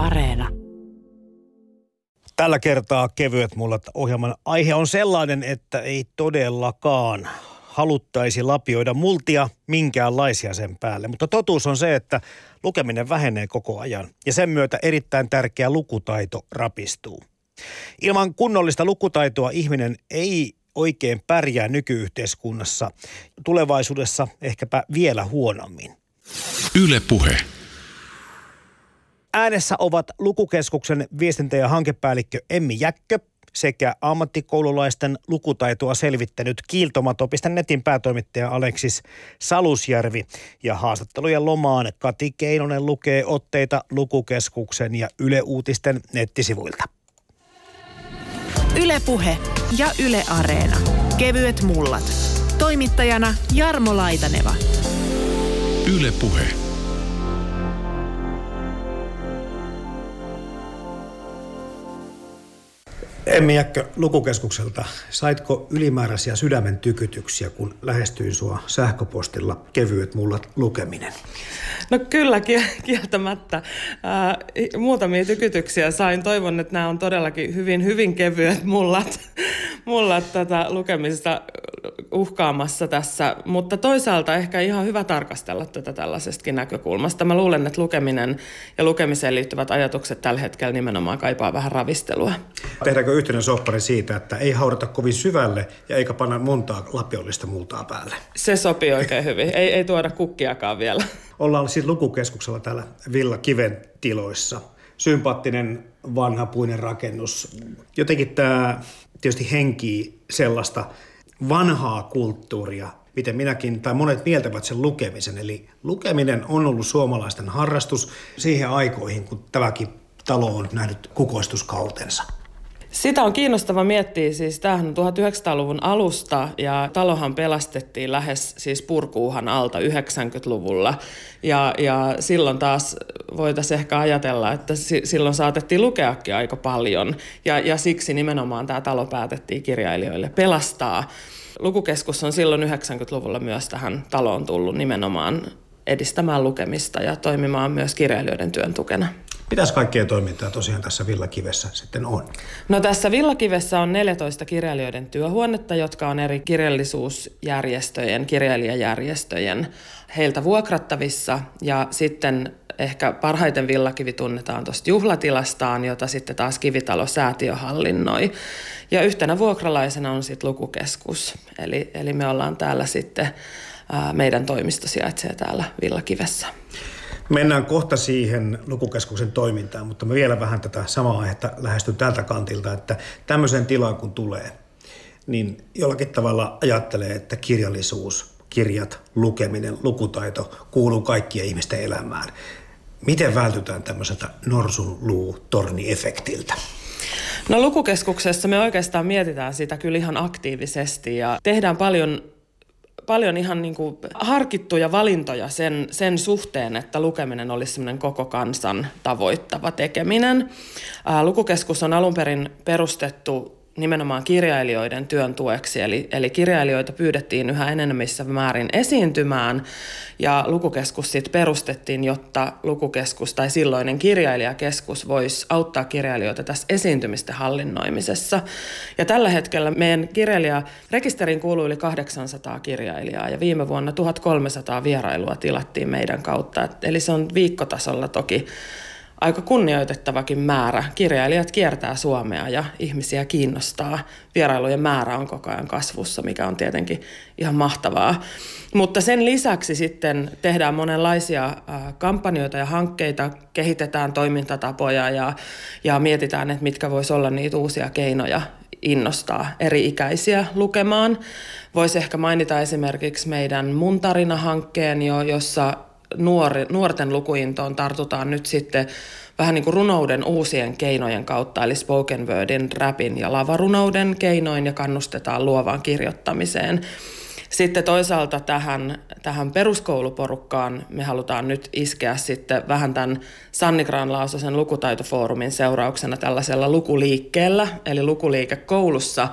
Areena. Tällä kertaa kevyet mullat ohjelman aihe on sellainen, että ei todellakaan haluttaisi lapioida multia minkäänlaisia sen päälle. Mutta totuus on se, että lukeminen vähenee koko ajan ja sen myötä erittäin tärkeä lukutaito rapistuu. Ilman kunnollista lukutaitoa ihminen ei oikein pärjää nykyyhteiskunnassa. Tulevaisuudessa ehkäpä vielä huonommin. Yle Puhe. Äänessä ovat Lukukeskuksen viestintä- ja hankepäällikkö Emmi Jäkkö sekä ammattikoululaisten lukutaitoa selvittänyt Kiiltomato.netin päätoimittaja Aleksis Salusjärvi. Ja haastattelujen lomaan Kati Keinonen lukee otteita Lukukeskuksen ja Yle Uutisten nettisivuilta. Ylepuhe ja Yle Areena. Kevyet mullat. Toimittajana Jarmo Laitaneva. Yle Emmi Jäkkö Lukukeskukselta, saitko ylimääräisiä sydämen tykytyksiä, kun lähestyin sua sähköpostilla kevyet mullat lukeminen? No kyllä, kieltämättä. Ää, muutamia tykytyksiä sain. Toivon, että nämä on todellakin hyvin, hyvin kevyet mullat, mullat tätä lukemista uhkaamassa tässä. Mutta toisaalta ehkä ihan hyvä tarkastella tätä tällaisestakin näkökulmasta. Mä luulen, että lukeminen ja lukemiseen liittyvät ajatukset tällä hetkellä nimenomaan kaipaa vähän ravistelua. Tehdäänkö yhteinen soppari siitä, että ei haudata kovin syvälle ja eikä panna montaa lapiollista multaa päälle? Se sopii oikein hyvin. Ei, ei tuoda kukkiakaan vielä. Ollaan siis lukukeskuksella täällä Villa Kiven tiloissa. Sympaattinen vanhapuinen rakennus. Jotenkin tämä tietysti henkii sellaista vanhaa kulttuuria, miten minäkin tai monet mieltävät sen lukemisen. Eli lukeminen on ollut suomalaisten harrastus siihen aikoihin, kun tämäkin talo on nähnyt kukoistuskautensa. Sitä on kiinnostava miettiä, siis tämähän on 1900-luvun alusta ja talohan pelastettiin lähes siis purkuuhan alta 90-luvulla. Ja, ja silloin taas voitaisiin ehkä ajatella, että si- silloin saatettiin lukeakin aika paljon ja, ja siksi nimenomaan tämä talo päätettiin kirjailijoille pelastaa. Lukukeskus on silloin 90-luvulla myös tähän taloon tullut nimenomaan edistämään lukemista ja toimimaan myös kirjailijoiden työn tukena. Mitäs kaikkea toimintaa tosiaan tässä Villakivessä sitten on? No tässä Villakivessä on 14 kirjailijoiden työhuonetta, jotka on eri kirjallisuusjärjestöjen, kirjailijajärjestöjen heiltä vuokrattavissa. Ja sitten ehkä parhaiten Villakivi tunnetaan tuosta juhlatilastaan, jota sitten taas Kivitalo-säätiö hallinnoi. Ja yhtenä vuokralaisena on sitten lukukeskus. Eli, eli me ollaan täällä sitten, ää, meidän toimisto sijaitsee täällä Villakivessä. Mennään kohta siihen lukukeskuksen toimintaan, mutta mä vielä vähän tätä samaa aihetta lähestyn tältä kantilta, että tämmöisen tilaan kun tulee, niin jollakin tavalla ajattelee, että kirjallisuus, kirjat, lukeminen, lukutaito kuuluu kaikkien ihmisten elämään. Miten vältytään tämmöiseltä norsun luu torni-efektiltä? No lukukeskuksessa me oikeastaan mietitään sitä kyllä ihan aktiivisesti ja tehdään paljon paljon ihan niin kuin harkittuja valintoja sen, sen suhteen, että lukeminen olisi semmoinen koko kansan tavoittava tekeminen. Lukukeskus on alun perin perustettu nimenomaan kirjailijoiden työn tueksi. Eli, eli kirjailijoita pyydettiin yhä enemmissä määrin esiintymään ja lukukeskus sitten perustettiin, jotta lukukeskus tai silloinen kirjailijakeskus voisi auttaa kirjailijoita tässä esiintymisten hallinnoimisessa. Ja tällä hetkellä meidän kirjailijarekisteriin kuuluu yli 800 kirjailijaa ja viime vuonna 1300 vierailua tilattiin meidän kautta. Eli se on viikkotasolla toki aika kunnioitettavakin määrä. Kirjailijat kiertää Suomea ja ihmisiä kiinnostaa. Vierailujen määrä on koko ajan kasvussa, mikä on tietenkin ihan mahtavaa. Mutta sen lisäksi sitten tehdään monenlaisia kampanjoita ja hankkeita, kehitetään toimintatapoja ja, ja mietitään, että mitkä voisi olla niitä uusia keinoja innostaa eri-ikäisiä lukemaan. Voisi ehkä mainita esimerkiksi meidän Mun tarina-hankkeen, jo, jossa nuori, nuorten lukuintoon tartutaan nyt sitten vähän niin kuin runouden uusien keinojen kautta, eli spoken wordin, rapin ja lavarunouden keinoin ja kannustetaan luovaan kirjoittamiseen. Sitten toisaalta tähän, tähän peruskouluporukkaan me halutaan nyt iskeä sitten vähän tämän Sanni Granlausosen lukutaitofoorumin seurauksena tällaisella lukuliikkeellä, eli lukuliike koulussa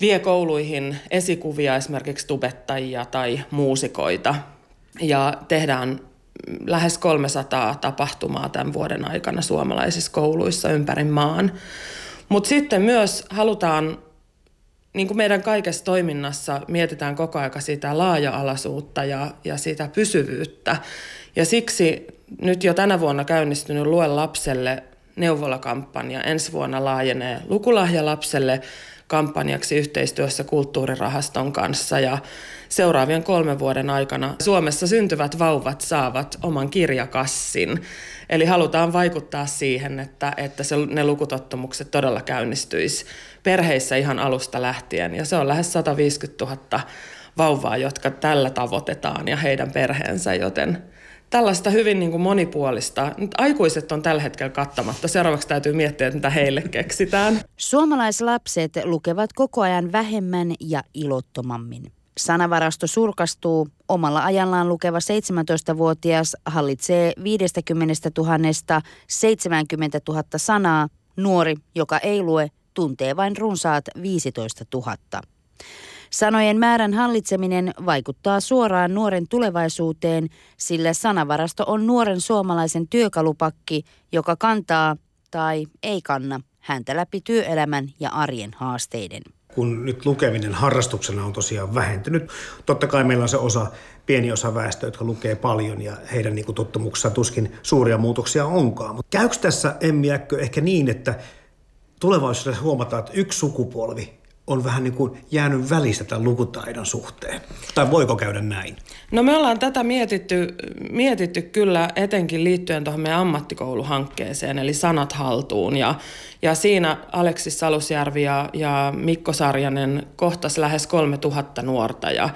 vie kouluihin esikuvia esimerkiksi tubettajia tai muusikoita – ja tehdään lähes 300 tapahtumaa tämän vuoden aikana suomalaisissa kouluissa ympäri maan. Mutta sitten myös halutaan, niin kuin meidän kaikessa toiminnassa mietitään koko aika sitä laaja-alaisuutta ja, ja sitä pysyvyyttä. Ja siksi nyt jo tänä vuonna käynnistynyt Lue lapselle neuvolakampanja ensi vuonna laajenee Lukulahja lapselle kampanjaksi yhteistyössä kulttuurirahaston kanssa ja seuraavien kolmen vuoden aikana Suomessa syntyvät vauvat saavat oman kirjakassin. Eli halutaan vaikuttaa siihen, että, että se, ne lukutottumukset todella käynnistyisi perheissä ihan alusta lähtien. Ja se on lähes 150 000 vauvaa, jotka tällä tavoitetaan ja heidän perheensä, joten tällaista hyvin niin kuin monipuolista. Nyt aikuiset on tällä hetkellä kattamatta. Seuraavaksi täytyy miettiä, mitä heille keksitään. Suomalaislapset lukevat koko ajan vähemmän ja ilottomammin. Sanavarasto surkastuu. Omalla ajallaan lukeva 17-vuotias hallitsee 50 000 70 000 sanaa. Nuori, joka ei lue, tuntee vain runsaat 15 000. Sanojen määrän hallitseminen vaikuttaa suoraan nuoren tulevaisuuteen, sillä sanavarasto on nuoren suomalaisen työkalupakki, joka kantaa tai ei kanna häntä läpi työelämän ja arjen haasteiden kun nyt lukeminen harrastuksena on tosiaan vähentynyt. Totta kai meillä on se osa, pieni osa väestöä, jotka lukee paljon ja heidän niin tottumuksessaan tuskin suuria muutoksia onkaan. Mutta käykö tässä emmiäkkö ehkä niin, että tulevaisuudessa huomataan, että yksi sukupolvi on vähän niin kuin jäänyt välistä tämän lukutaidon suhteen? Tai voiko käydä näin? No me ollaan tätä mietitty, mietitty kyllä etenkin liittyen tuohon meidän ammattikouluhankkeeseen, eli sanat haltuun. Ja, ja siinä Aleksis Salusjärvi ja, ja Mikko Sarjanen kohtas lähes 3000 nuorta. Ja,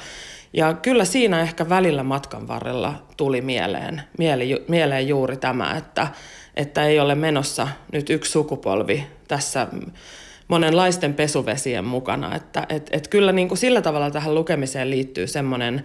ja kyllä siinä ehkä välillä matkan varrella tuli mieleen, mieli, mieleen juuri tämä, että, että ei ole menossa nyt yksi sukupolvi tässä monenlaisten pesuvesien mukana. Että et, et kyllä niin kuin sillä tavalla tähän lukemiseen liittyy semmoinen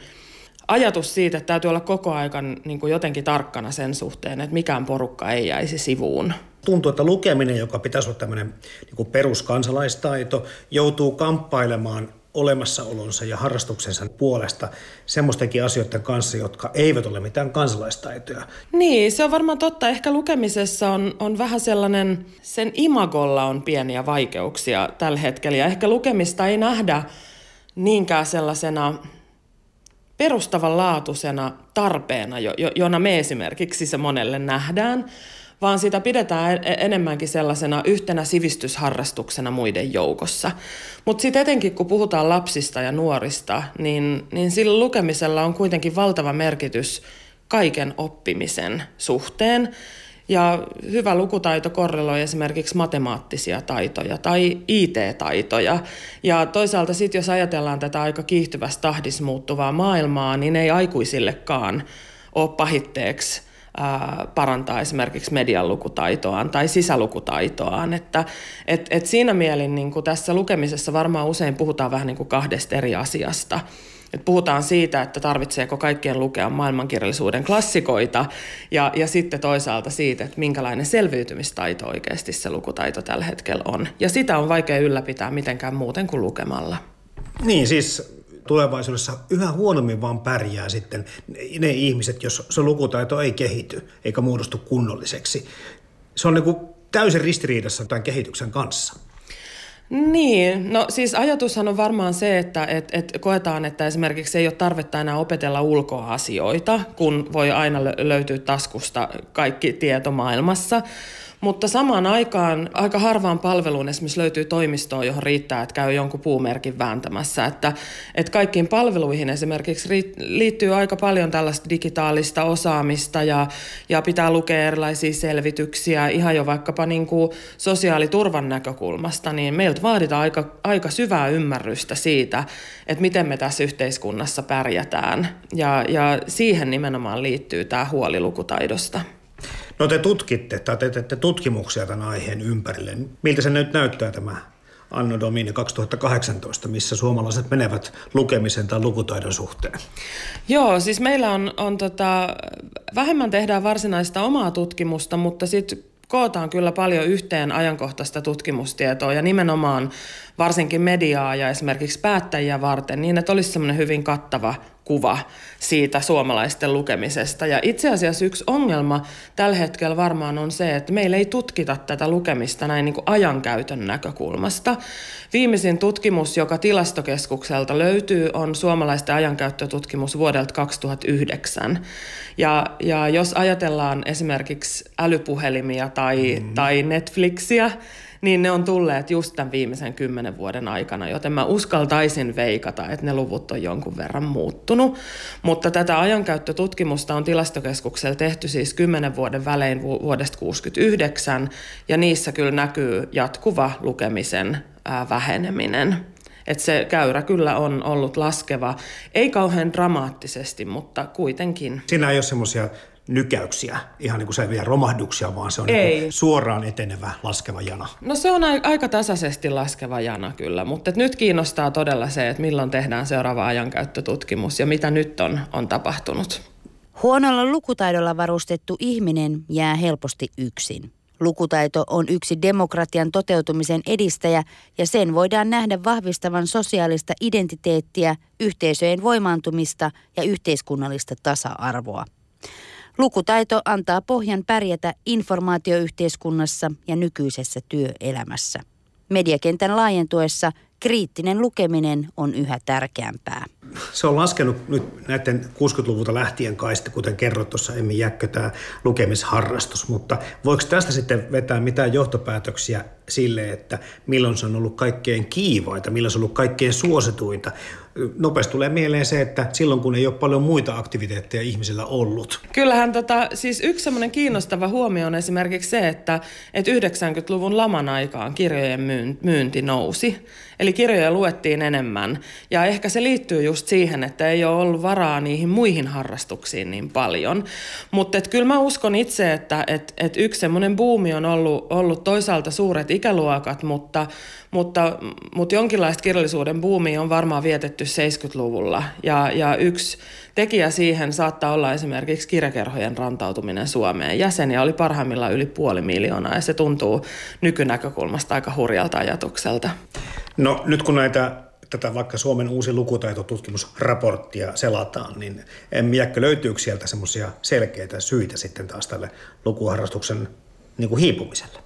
ajatus siitä, että täytyy olla koko ajan niin kuin jotenkin tarkkana sen suhteen, että mikään porukka ei jäisi sivuun. Tuntuu, että lukeminen, joka pitäisi olla tämmöinen niin peruskansalaistaito, joutuu kamppailemaan olemassaolonsa ja harrastuksensa puolesta semmoistenkin asioiden kanssa, jotka eivät ole mitään kansalaistaitoja. Niin, se on varmaan totta. Ehkä lukemisessa on, on vähän sellainen, sen imagolla on pieniä vaikeuksia tällä hetkellä. Ja ehkä lukemista ei nähdä niinkään sellaisena perustavanlaatuisena tarpeena, jo, jo, jona me esimerkiksi se monelle nähdään, vaan sitä pidetään e-, enemmänkin sellaisena yhtenä sivistysharrastuksena muiden joukossa. Mutta sitten etenkin kun puhutaan lapsista ja nuorista, niin, niin sillä lukemisella on kuitenkin valtava merkitys kaiken oppimisen suhteen. Ja hyvä lukutaito korreloi esimerkiksi matemaattisia taitoja tai IT-taitoja. Ja toisaalta sitten jos ajatellaan tätä aika kiihtyvästä tahdissa muuttuvaa maailmaa, niin ei aikuisillekaan ole pahitteeksi parantaa esimerkiksi median lukutaitoaan tai sisälukutaitoaan. Että, et, et siinä mielin niin kuin tässä lukemisessa varmaan usein puhutaan vähän niin kuin kahdesta eri asiasta. Et puhutaan siitä, että tarvitseeko kaikkien lukea maailmankirjallisuuden klassikoita ja, ja sitten toisaalta siitä, että minkälainen selviytymistaito oikeasti se lukutaito tällä hetkellä on. Ja sitä on vaikea ylläpitää mitenkään muuten kuin lukemalla. Niin, siis tulevaisuudessa yhä huonommin vaan pärjää sitten ne ihmiset, jos se lukutaito ei kehity eikä muodostu kunnolliseksi. Se on niin kuin täysin ristiriidassa tämän kehityksen kanssa. Niin, no siis ajatushan on varmaan se, että et, et koetaan, että esimerkiksi ei ole tarvetta enää opetella ulkoa asioita, kun voi aina löytyä taskusta kaikki tieto maailmassa. Mutta samaan aikaan aika harvaan palveluun esimerkiksi löytyy toimistoa, johon riittää, että käy jonkun puumerkin vääntämässä. Että, että kaikkiin palveluihin esimerkiksi liittyy aika paljon tällaista digitaalista osaamista ja, ja pitää lukea erilaisia selvityksiä ihan jo vaikkapa niin kuin sosiaaliturvan näkökulmasta, niin meiltä vaaditaan aika, aika syvää ymmärrystä siitä, että miten me tässä yhteiskunnassa pärjätään. Ja, ja siihen nimenomaan liittyy tämä huoli lukutaidosta. No te tutkitte tai te teette tutkimuksia tämän aiheen ympärille. Miltä se nyt näyttää tämä Anno Domini 2018, missä suomalaiset menevät lukemisen tai lukutaidon suhteen? Joo, siis meillä on, on tota, vähemmän tehdään varsinaista omaa tutkimusta, mutta sitten kootaan kyllä paljon yhteen ajankohtaista tutkimustietoa ja nimenomaan varsinkin mediaa ja esimerkiksi päättäjiä varten, niin että olisi semmoinen hyvin kattava kuva siitä suomalaisten lukemisesta. Ja itse asiassa yksi ongelma tällä hetkellä varmaan on se, että meillä ei tutkita tätä lukemista näin niin kuin ajankäytön näkökulmasta. Viimeisin tutkimus, joka tilastokeskukselta löytyy, on suomalaisten ajankäyttötutkimus vuodelta 2009. Ja, ja jos ajatellaan esimerkiksi älypuhelimia tai, mm. tai Netflixiä, niin ne on tulleet just tämän viimeisen kymmenen vuoden aikana, joten mä uskaltaisin veikata, että ne luvut on jonkun verran muuttunut. Mutta tätä ajankäyttötutkimusta on tilastokeskuksella tehty siis kymmenen vuoden välein vuodesta 69, ja niissä kyllä näkyy jatkuva lukemisen väheneminen. Että se käyrä kyllä on ollut laskeva, ei kauhean dramaattisesti, mutta kuitenkin. Siinä ei ole semmoisia nykäyksiä, ihan niin kuin se vielä romahduksia, vaan se on niin suoraan etenevä laskeva jana. No se on aika tasaisesti laskeva jana kyllä, mutta nyt kiinnostaa todella se, että milloin tehdään seuraava ajankäyttötutkimus ja mitä nyt on, on tapahtunut. Huonolla lukutaidolla varustettu ihminen jää helposti yksin. Lukutaito on yksi demokratian toteutumisen edistäjä ja sen voidaan nähdä vahvistavan sosiaalista identiteettiä, yhteisöjen voimaantumista ja yhteiskunnallista tasa-arvoa. Lukutaito antaa pohjan pärjätä informaatioyhteiskunnassa ja nykyisessä työelämässä. Mediakentän laajentuessa kriittinen lukeminen on yhä tärkeämpää. Se on laskenut nyt näiden 60-luvulta lähtien kai sitten, kuten kerroit tuossa Emmi Jäkkö, tämä lukemisharrastus. Mutta voiko tästä sitten vetää mitään johtopäätöksiä sille, että milloin se on ollut kaikkein kiivaita, milloin se on ollut kaikkein suosituinta? Nopeasti tulee mieleen se, että silloin kun ei ole paljon muita aktiviteetteja ihmisillä ollut. Kyllähän tota, siis yksi semmoinen kiinnostava huomio on esimerkiksi se, että, että 90-luvun laman aikaan kirjojen myynti nousi. Eli kirjoja luettiin enemmän. Ja ehkä se liittyy just siihen, että ei ole ollut varaa niihin muihin harrastuksiin niin paljon. Mutta kyllä mä uskon itse, että et, et yksi semmoinen buumi on ollut, ollut toisaalta suuret ikäluokat, mutta, mutta, mutta jonkinlaista kirjallisuuden buumia on varmaan vietetty 70-luvulla. Ja, ja yksi tekijä siihen saattaa olla esimerkiksi kirjakerhojen rantautuminen Suomeen. Jäseniä oli parhaimmillaan yli puoli miljoonaa ja se tuntuu nykynäkökulmasta aika hurjalta ajatukselta. No nyt kun näitä tätä vaikka Suomen uusi lukutaitotutkimusraporttia selataan, niin Miekkä löytyykö sieltä semmoisia selkeitä syitä sitten taas tälle lukuharrastuksen niin kuin hiipumiselle?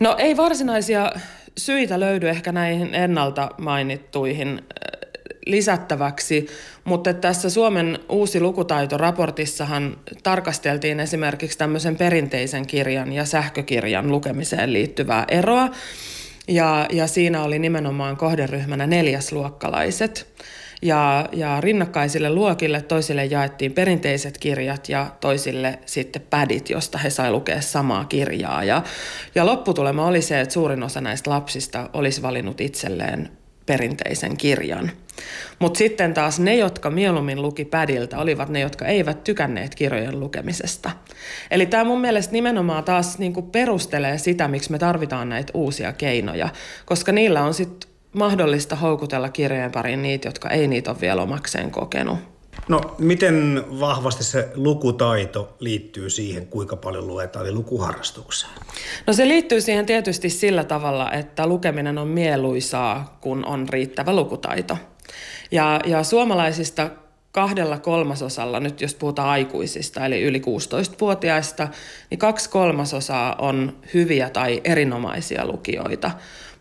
No ei varsinaisia syitä löydy ehkä näihin ennalta mainittuihin äh, lisättäväksi, mutta tässä Suomen uusi lukutaitoraportissahan tarkasteltiin esimerkiksi tämmöisen perinteisen kirjan ja sähkökirjan lukemiseen liittyvää eroa. Ja, ja siinä oli nimenomaan kohderyhmänä neljäsluokkalaiset. Ja, ja rinnakkaisille luokille toisille jaettiin perinteiset kirjat ja toisille sitten pädit, josta he sai lukea samaa kirjaa. Ja, ja lopputulema oli se, että suurin osa näistä lapsista olisi valinnut itselleen perinteisen kirjan. Mutta sitten taas ne, jotka mieluummin luki pädiltä, olivat ne, jotka eivät tykänneet kirjojen lukemisesta. Eli tämä mun mielestä nimenomaan taas niinku perustelee sitä, miksi me tarvitaan näitä uusia keinoja, koska niillä on sitten mahdollista houkutella kirjojen pariin niitä, jotka ei niitä ole vielä omakseen kokenut. No miten vahvasti se lukutaito liittyy siihen, kuinka paljon luetaan, eli lukuharrastukseen? No se liittyy siihen tietysti sillä tavalla, että lukeminen on mieluisaa, kun on riittävä lukutaito. Ja, ja suomalaisista kahdella kolmasosalla, nyt jos puhutaan aikuisista, eli yli 16-vuotiaista, niin kaksi kolmasosaa on hyviä tai erinomaisia lukijoita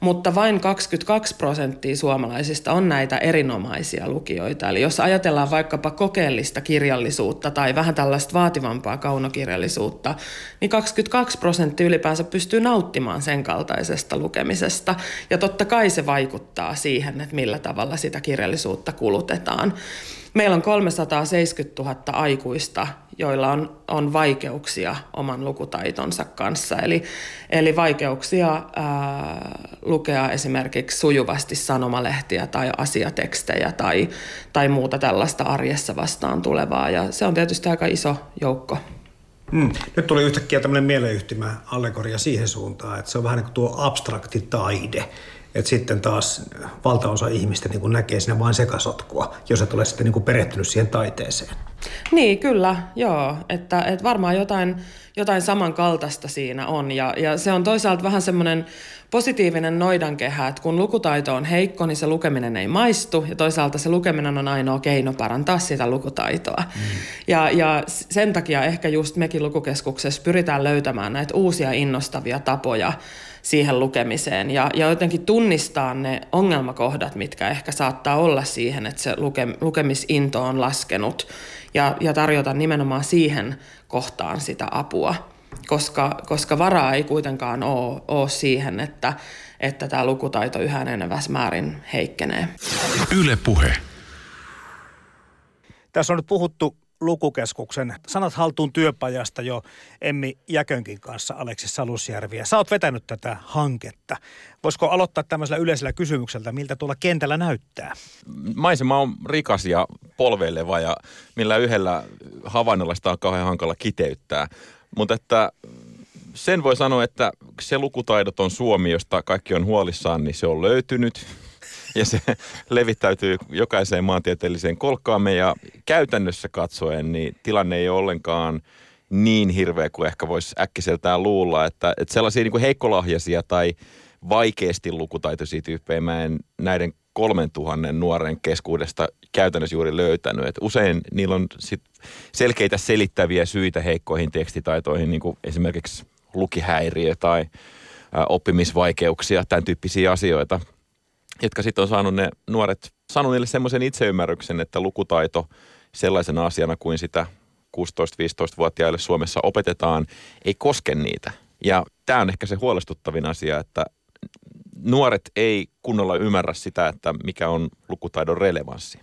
mutta vain 22 prosenttia suomalaisista on näitä erinomaisia lukijoita. Eli jos ajatellaan vaikkapa kokeellista kirjallisuutta tai vähän tällaista vaativampaa kaunokirjallisuutta, niin 22 prosenttia ylipäänsä pystyy nauttimaan sen kaltaisesta lukemisesta. Ja totta kai se vaikuttaa siihen, että millä tavalla sitä kirjallisuutta kulutetaan. Meillä on 370 000 aikuista, joilla on, on vaikeuksia oman lukutaitonsa kanssa. Eli, eli vaikeuksia ää, lukea esimerkiksi sujuvasti sanomalehtiä tai asiatekstejä tai, tai muuta tällaista arjessa vastaan tulevaa. Ja se on tietysti aika iso joukko. Mm. Nyt tuli yhtäkkiä tämmöinen mieleyhtymä allegoria siihen suuntaan, että se on vähän niin kuin tuo abstrakti taide. Että sitten taas valtaosa ihmistä niin kuin näkee siinä vain sekasotkua, jos et ole sitten niin kuin perehtynyt siihen taiteeseen. Niin, kyllä, joo. Että, että varmaan jotain, jotain samankaltaista siinä on. Ja, ja se on toisaalta vähän semmoinen positiivinen noidankehä, että kun lukutaito on heikko, niin se lukeminen ei maistu. Ja toisaalta se lukeminen on ainoa keino parantaa sitä lukutaitoa. Mm. Ja, ja sen takia ehkä just mekin lukukeskuksessa pyritään löytämään näitä uusia innostavia tapoja siihen lukemiseen ja, ja jotenkin tunnistaa ne ongelmakohdat, mitkä ehkä saattaa olla siihen, että se luke, lukemisinto on laskenut ja, ja tarjota nimenomaan siihen kohtaan sitä apua, koska, koska varaa ei kuitenkaan ole, ole siihen, että, että tämä lukutaito yhä enenevässä määrin heikkenee. Yle puhe. Tässä on nyt puhuttu lukukeskuksen Sanat haltuun työpajasta jo Emmi Jäkönkin kanssa Aleksi Salusjärvi. Ja sä oot vetänyt tätä hanketta. Voisiko aloittaa tämmöisellä yleisellä kysymyksellä, miltä tuolla kentällä näyttää? Maisema on rikas ja polveileva ja millä yhdellä havainnolla sitä on kauhean hankala kiteyttää. Mutta että sen voi sanoa, että se lukutaidoton Suomi, josta kaikki on huolissaan, niin se on löytynyt ja se levittäytyy jokaiseen maantieteelliseen kolkkaamme ja käytännössä katsoen niin tilanne ei ole ollenkaan niin hirveä kuin ehkä voisi äkkiseltään luulla, että, että sellaisia niin kuin heikkolahjaisia tai vaikeasti lukutaitoisia tyyppejä mä en näiden kolmen tuhannen nuoren keskuudesta käytännössä juuri löytänyt. Et usein niillä on sit selkeitä selittäviä syitä heikkoihin tekstitaitoihin, niin kuin esimerkiksi lukihäiriö tai oppimisvaikeuksia, tämän tyyppisiä asioita jotka sitten on saanut ne nuoret, saanut niille semmoisen itseymmärryksen, että lukutaito sellaisena asiana kuin sitä 16-15-vuotiaille Suomessa opetetaan, ei koske niitä. Ja tämä on ehkä se huolestuttavin asia, että nuoret ei kunnolla ymmärrä sitä, että mikä on lukutaidon relevanssi.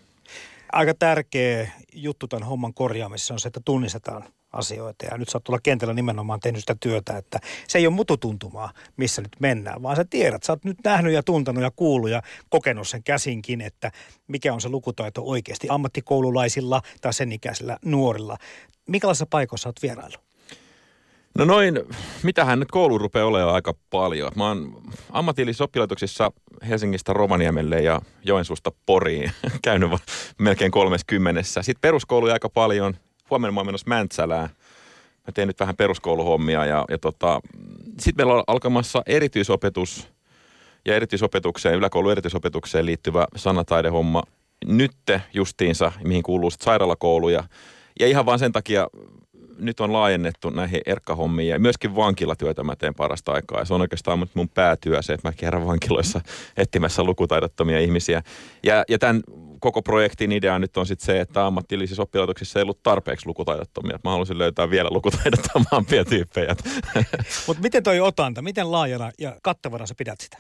Aika tärkeä juttu tämän homman korjaamisessa on se, että tunnistetaan asioita. Ja nyt sä oot tuolla kentällä nimenomaan tehnyt sitä työtä, että se ei ole mututuntumaa, missä nyt mennään, vaan sä tiedät, sä oot nyt nähnyt ja tuntanut ja kuullut ja kokenut sen käsinkin, että mikä on se lukutaito oikeasti ammattikoululaisilla tai sen ikäisillä nuorilla. Mikälaisessa paikoissa oot vierailu? No noin, mitähän nyt koulu rupeaa olemaan aika paljon. Mä oon ammatillisissa oppilaitoksissa Helsingistä Rovaniemelle ja Joensuusta Poriin käynyt melkein 30. Sitten peruskouluja aika paljon, huomenna mä oon menossa Mäntsälään. Mä teen nyt vähän peruskouluhommia ja, ja tota, sitten meillä on alkamassa erityisopetus ja erityisopetukseen, yläkoulun erityisopetukseen liittyvä sanataidehomma nytte justiinsa, mihin kuuluu sitten sairaalakouluja. Ja ihan vaan sen takia nyt on laajennettu näihin erkkahommiin ja myöskin vankilatyötä mä teen parasta aikaa. Ja se on oikeastaan mun päätyö se, että mä kierrän vankiloissa etsimässä lukutaidottomia ihmisiä. Ja, ja tämän koko projektin idea nyt on sitten se, että ammatillisissa oppilaitoksissa ei ollut tarpeeksi lukutaidottomia. Mä haluaisin löytää vielä lukutaidottomampia tyyppejä. Mutta miten toi otanta, miten laajana ja kattavana sä pidät sitä?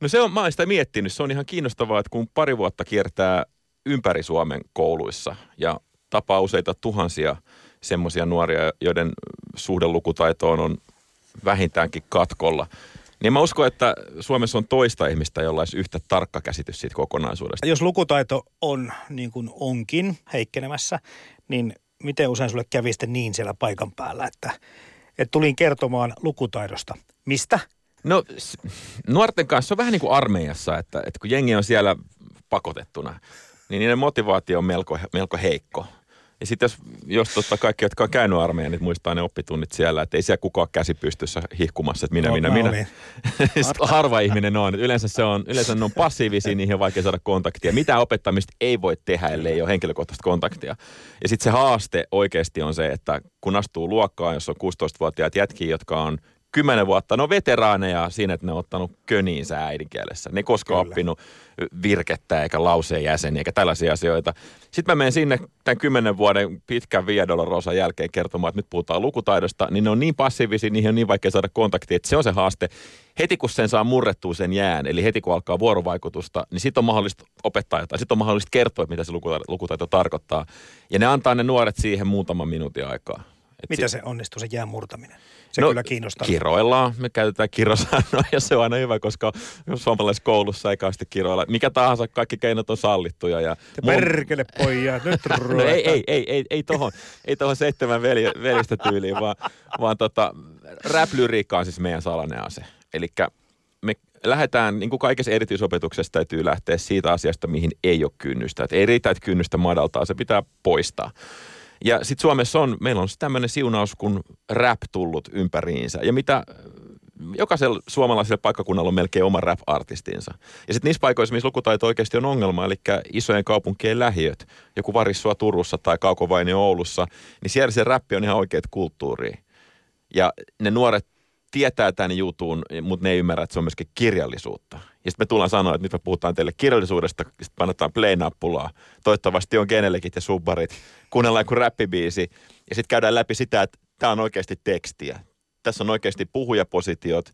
No se on, mä oon sitä miettinyt. Se on ihan kiinnostavaa, että kun pari vuotta kiertää ympäri Suomen kouluissa ja tapaa useita tuhansia semmoisia nuoria, joiden suhdelukutaitoon on vähintäänkin katkolla – niin mä uskon, että Suomessa on toista ihmistä, jolla olisi yhtä tarkka käsitys siitä kokonaisuudesta. Jos lukutaito on niin kuin onkin heikkenemässä, niin miten usein sulle kävi sitten niin siellä paikan päällä, että, että tulin kertomaan lukutaidosta. Mistä? No nuorten kanssa on vähän niin kuin armeijassa, että, että kun jengi on siellä pakotettuna, niin niiden motivaatio on melko, melko heikko. Ja sitten jos, jos totta kaikki, jotka on käynyt armeijan, niin muistaa ne oppitunnit siellä, että ei siellä kukaan käsi pystyssä hihkumassa, että minä, no, minä, minä. minä. Harva ihminen on. Yleensä se on, yleensä ne on passiivisia, niihin on vaikea saada kontaktia. Mitä opettamista ei voi tehdä, ellei ole henkilökohtaista kontaktia. Ja sitten se haaste oikeasti on se, että kun astuu luokkaan, jos on 16-vuotiaat jätkiä, jotka on kymmenen vuotta, no veteraaneja siinä, että ne on ottanut köniinsä äidinkielessä. Ne koskaan Kyllä. oppinut virkettä eikä lauseen jäseniä eikä tällaisia asioita. Sitten mä menen sinne tämän kymmenen vuoden pitkän Via Dolorosan jälkeen kertomaan, että nyt puhutaan lukutaidosta, niin ne on niin passiivisia, niihin on niin vaikea saada kontaktia, että se on se haaste. Heti kun sen saa murrettua sen jään, eli heti kun alkaa vuorovaikutusta, niin sitten on mahdollista opettaa jotain, sitten on mahdollista kertoa, mitä se lukutaito, lukutaito tarkoittaa. Ja ne antaa ne nuoret siihen muutaman minuutin aikaa. Et Mitä se onnistuu, se jään murtaminen? Se no, kyllä kiinnostaa. Kiroillaan. Me käytetään kirosanoja ja se on aina hyvä, koska suomalaisessa koulussa ei kauheasti kiroilla. Mikä tahansa, kaikki keinot on sallittuja. Ja mun... Perkele pojat, nyt no ei, ei, ei, ei, ei tohon, ei tohon seitsemän veli, velistä tyyliin, vaan, vaan tota, rap on siis meidän salainen ase. Eli me lähdetään, niin kuin kaikessa erityisopetuksessa täytyy lähteä siitä asiasta, mihin ei ole kynnystä. Että ei riitä, että kynnystä madaltaa, se pitää poistaa. Ja sitten Suomessa on, meillä on tämmöinen siunaus kuin rap tullut ympäriinsä. Ja mitä jokaisella suomalaisella paikkakunnalla on melkein oma rap-artistinsa. Ja sitten niissä paikoissa, missä lukutaito oikeasti on ongelma, eli isojen kaupunkien lähiöt, joku Varissua Turussa tai Kaukovainio Oulussa, niin siellä se räppi on ihan oikeat kulttuuria. Ja ne nuoret tietää tämän jutun, mutta ne ei ymmärrä, että se on myöskin kirjallisuutta. Ja sitten me tullaan sanoa, että nyt me puhutaan teille kirjallisuudesta, sitten pannaan play-nappulaa. Toivottavasti on genelekit ja subbarit. Kuunnellaan joku räppibiisi ja sitten käydään läpi sitä, että tämä on oikeasti tekstiä. Tässä on oikeasti puhujapositiot,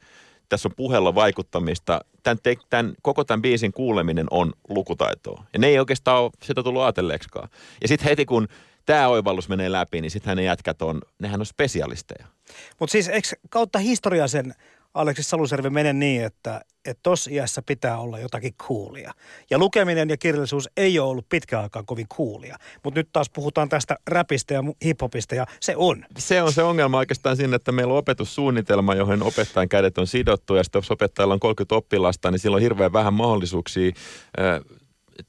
tässä on puheella vaikuttamista. Tämän, te, tämän, koko tämän biisin kuuleminen on lukutaitoa. Ja ne ei oikeastaan ole sitä tullut ajatelleeksikaan. Ja sitten heti kun tämä oivallus menee läpi, niin sittenhän ne jätkät on, nehän on spesialisteja. Mutta siis eikö kautta historiaa sen Aleksis Saluservi mene niin, että tuossa iässä pitää olla jotakin kuulia. Ja lukeminen ja kirjallisuus ei ole ollut pitkään aikaan kovin kuulia. Mutta nyt taas puhutaan tästä räpistä ja hiphopista ja se on. Se on se ongelma oikeastaan siinä, että meillä on opetussuunnitelma, johon opettajan kädet on sidottu ja sitten jos opettajalla on 30 oppilasta, niin silloin on hirveän vähän mahdollisuuksia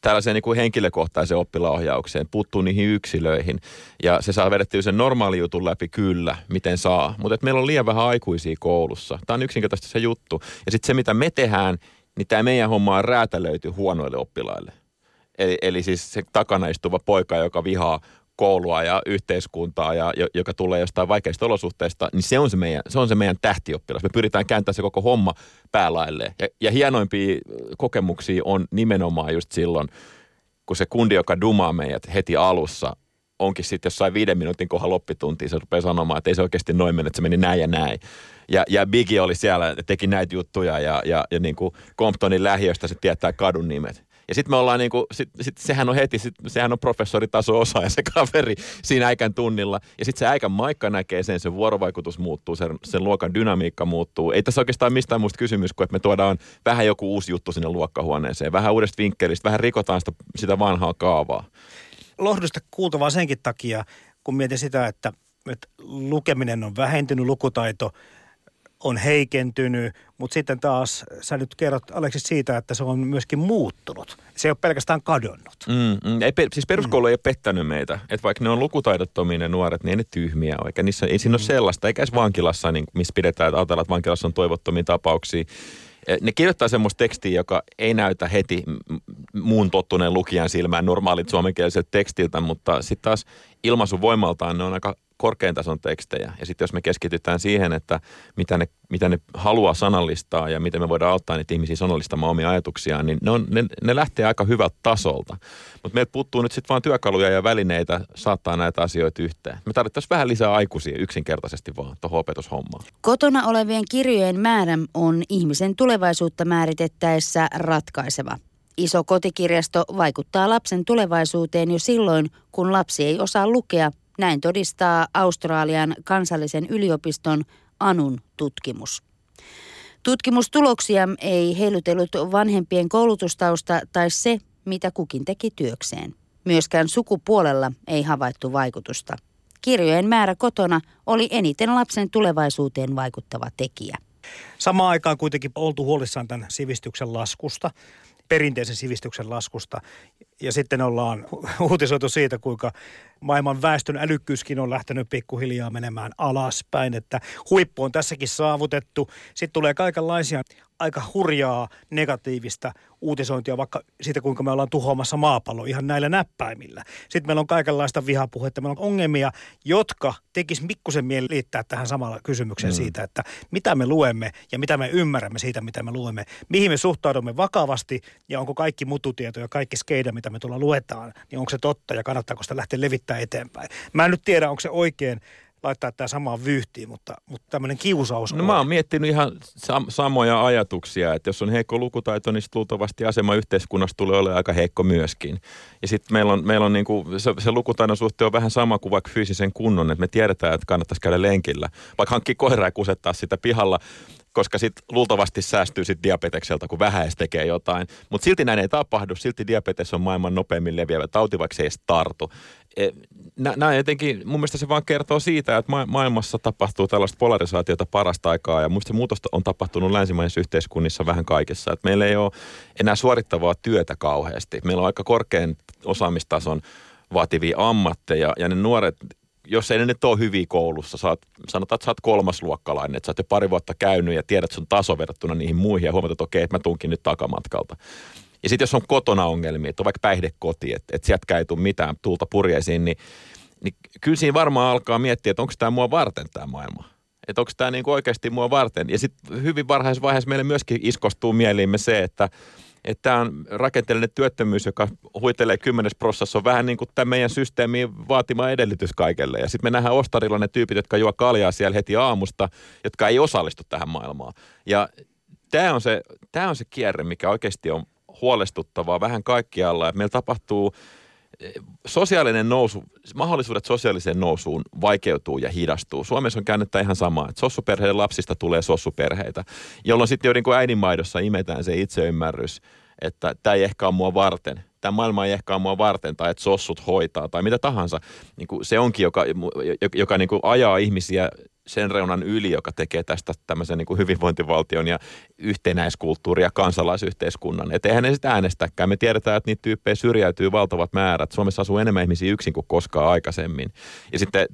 tällaiseen niin kuin henkilökohtaiseen oppilaohjaukseen, puuttuu niihin yksilöihin. Ja se saa vedettyä sen normaali jutun läpi kyllä, miten saa. Mutta meillä on liian vähän aikuisia koulussa. Tämä on yksinkertaisesti se juttu. Ja sitten se, mitä me tehdään, niin tämä meidän homma on räätälöity huonoille oppilaille. Eli, eli siis se takana istuva poika, joka vihaa koulua ja yhteiskuntaa, ja, joka tulee jostain vaikeista olosuhteista, niin se on se meidän, se on se meidän tähtioppilas. Me pyritään kääntämään se koko homma päälailleen. Ja, ja hienoimpia kokemuksia on nimenomaan just silloin, kun se kundi, joka dumaa meidät heti alussa, onkin sitten jossain viiden minuutin kohdalla loppituntiin, se rupeaa sanomaan, että ei se oikeasti noin mene, että se meni näin ja näin. Ja, ja Biggie oli siellä, teki näitä juttuja ja, ja, ja niin kuin Comptonin lähiöstä se tietää kadun nimet. Ja sitten me ollaan niinku, sit, sit, sehän on heti, sit, sehän on professoritaso osa ja se kaveri siinä äikän tunnilla. Ja sitten se äikän maikka näkee sen, se vuorovaikutus muuttuu, sen, sen luokan dynamiikka muuttuu. Ei tässä oikeastaan mistään muusta kysymys kuin, että me tuodaan vähän joku uusi juttu sinne luokkahuoneeseen, vähän uudesta vinkkelistä, vähän rikotaan sitä, sitä vanhaa kaavaa. Lohdusta kuultavaa senkin takia, kun mietin sitä, että, että lukeminen on vähentynyt, lukutaito – on heikentynyt, mutta sitten taas sä nyt kerrot Aleksis siitä, että se on myöskin muuttunut. Se ei ole pelkästään kadonnut. Mm, mm, ei, siis peruskoulu mm. ei ole pettänyt meitä. Että vaikka ne on lukutaidottomia ne nuoret, niin ei ne tyhmiä ole. Eikä niissä, ei siinä mm. ole sellaista, eikä edes vankilassa, niin, missä pidetään, että ajatellaan, että vankilassa on toivottomia tapauksia. Eh, ne kirjoittaa semmoista tekstiä, joka ei näytä heti muun tottuneen lukijan silmään normaalit suomenkieliset tekstiltä, mutta sitten taas ilmaisuvoimaltaan ne on aika korkean tason tekstejä. Ja sitten jos me keskitytään siihen, että mitä ne, mitä ne haluaa sanallistaa ja miten me voidaan auttaa niitä ihmisiä sanallistamaan omia ajatuksiaan, niin ne, on, ne, ne lähtee aika hyvältä tasolta. Mutta meiltä puuttuu nyt sitten vaan työkaluja ja välineitä saattaa näitä asioita yhteen. Me tarvittaisiin vähän lisää aikuisia yksinkertaisesti vaan tuohon opetushommaan. Kotona olevien kirjojen määrä on ihmisen tulevaisuutta määritettäessä ratkaiseva. Iso kotikirjasto vaikuttaa lapsen tulevaisuuteen jo silloin, kun lapsi ei osaa lukea näin todistaa Australian kansallisen yliopiston ANUN tutkimus. Tutkimustuloksia ei heilutellut vanhempien koulutustausta tai se, mitä kukin teki työkseen. Myöskään sukupuolella ei havaittu vaikutusta. Kirjojen määrä kotona oli eniten lapsen tulevaisuuteen vaikuttava tekijä. Samaan aikaan kuitenkin oltu huolissaan tämän sivistyksen laskusta, perinteisen sivistyksen laskusta. Ja sitten ollaan uutisoitu siitä, kuinka maailman väestön älykkyyskin on lähtenyt pikkuhiljaa menemään alaspäin, että huippu on tässäkin saavutettu. Sitten tulee kaikenlaisia aika hurjaa negatiivista uutisointia vaikka siitä, kuinka me ollaan tuhoamassa maapallo ihan näillä näppäimillä. Sitten meillä on kaikenlaista vihapuhetta, meillä on ongelmia, jotka tekis mikkusen mieli liittää tähän samalla kysymykseen mm. siitä, että mitä me luemme ja mitä me ymmärrämme siitä, mitä me luemme, mihin me suhtaudumme vakavasti ja onko kaikki mututieto ja kaikki skeida, mitä me tuolla luetaan, niin onko se totta ja kannattaako sitä lähteä levittämään eteenpäin. Mä en nyt tiedä, onko se oikein laittaa tämä samaan vyyhtiin, mutta, mutta tämmöinen kiusaus No on. mä oon miettinyt ihan sam- samoja ajatuksia, että jos on heikko lukutaito, niin luultavasti asema yhteiskunnassa tulee olemaan aika heikko myöskin. Ja sitten meillä on, meillä on niinku, se, se lukutaidon suhteen on vähän sama kuin vaikka fyysisen kunnon, että me tiedetään, että kannattaisi käydä lenkillä. Vaikka hankki koiraa ja kusettaa sitä pihalla, koska sitten luultavasti säästyy sit diabetekselta, kun vähäis tekee jotain. Mutta silti näin ei tapahdu, silti diabetes on maailman nopeimmin leviävä tauti, vaikka se ei edes tartu. e, nämä jotenkin, mun mielestä se vaan kertoo siitä, että maailmassa tapahtuu tällaista polarisaatiota parasta aikaa ja mun se muutosta on tapahtunut länsimaisissa yhteiskunnissa vähän kaikessa. Että meillä ei ole enää suorittavaa työtä kauheasti. Meillä on aika korkean osaamistason vaativia ammatteja ja ne nuoret jos ei ne nyt ole hyviä koulussa, saat, sanotaan, että sä oot kolmasluokkalainen, että sä oot jo pari vuotta käynyt ja tiedät sun taso verrattuna niihin muihin ja huomaat, että okei, että mä tunkin nyt takamatkalta. Ja sitten jos on kotona ongelmia, että on vaikka päihdekoti, että, että sieltä ei tule mitään tulta purjeisiin, niin, niin kyllä siinä varmaan alkaa miettiä, että onko tämä mua varten tämä maailma. Että onko tämä niinku oikeasti mua varten. Ja sitten hyvin varhaisessa vaiheessa meille myöskin iskostuu mieliimme se, että että tämä on rakenteellinen työttömyys, joka huitelee kymmenes prosessissa, on vähän niin kuin tämä meidän systeemiin vaatima edellytys kaikelle. Ja sitten me nähdään ostarilla ne tyypit, jotka juo kaljaa siellä heti aamusta, jotka ei osallistu tähän maailmaan. Ja tämä on se, tämä on se kierre, mikä oikeasti on huolestuttavaa vähän kaikkialla. Meillä tapahtuu sosiaalinen nousu, mahdollisuudet sosiaaliseen nousuun vaikeutuu ja hidastuu. Suomessa on käännettä ihan sama, että sossuperheiden lapsista tulee sossuperheitä, jolloin sitten jo niin kuin äidinmaidossa imetään se itseymmärrys, että tämä ei ehkä ole mua varten, tämä maailma ei ehkä ole mua varten, tai että sossut hoitaa, tai mitä tahansa. Niin kuin se onkin, joka, joka, joka niin kuin ajaa ihmisiä sen reunan yli, joka tekee tästä tämmöisen niin kuin hyvinvointivaltion ja yhtenäiskulttuuri- ja kansalaisyhteiskunnan. Että eihän ne sitä äänestäkään. Me tiedetään, että niitä tyyppejä syrjäytyy valtavat määrät. Suomessa asuu enemmän ihmisiä yksin kuin koskaan aikaisemmin. Ja sitten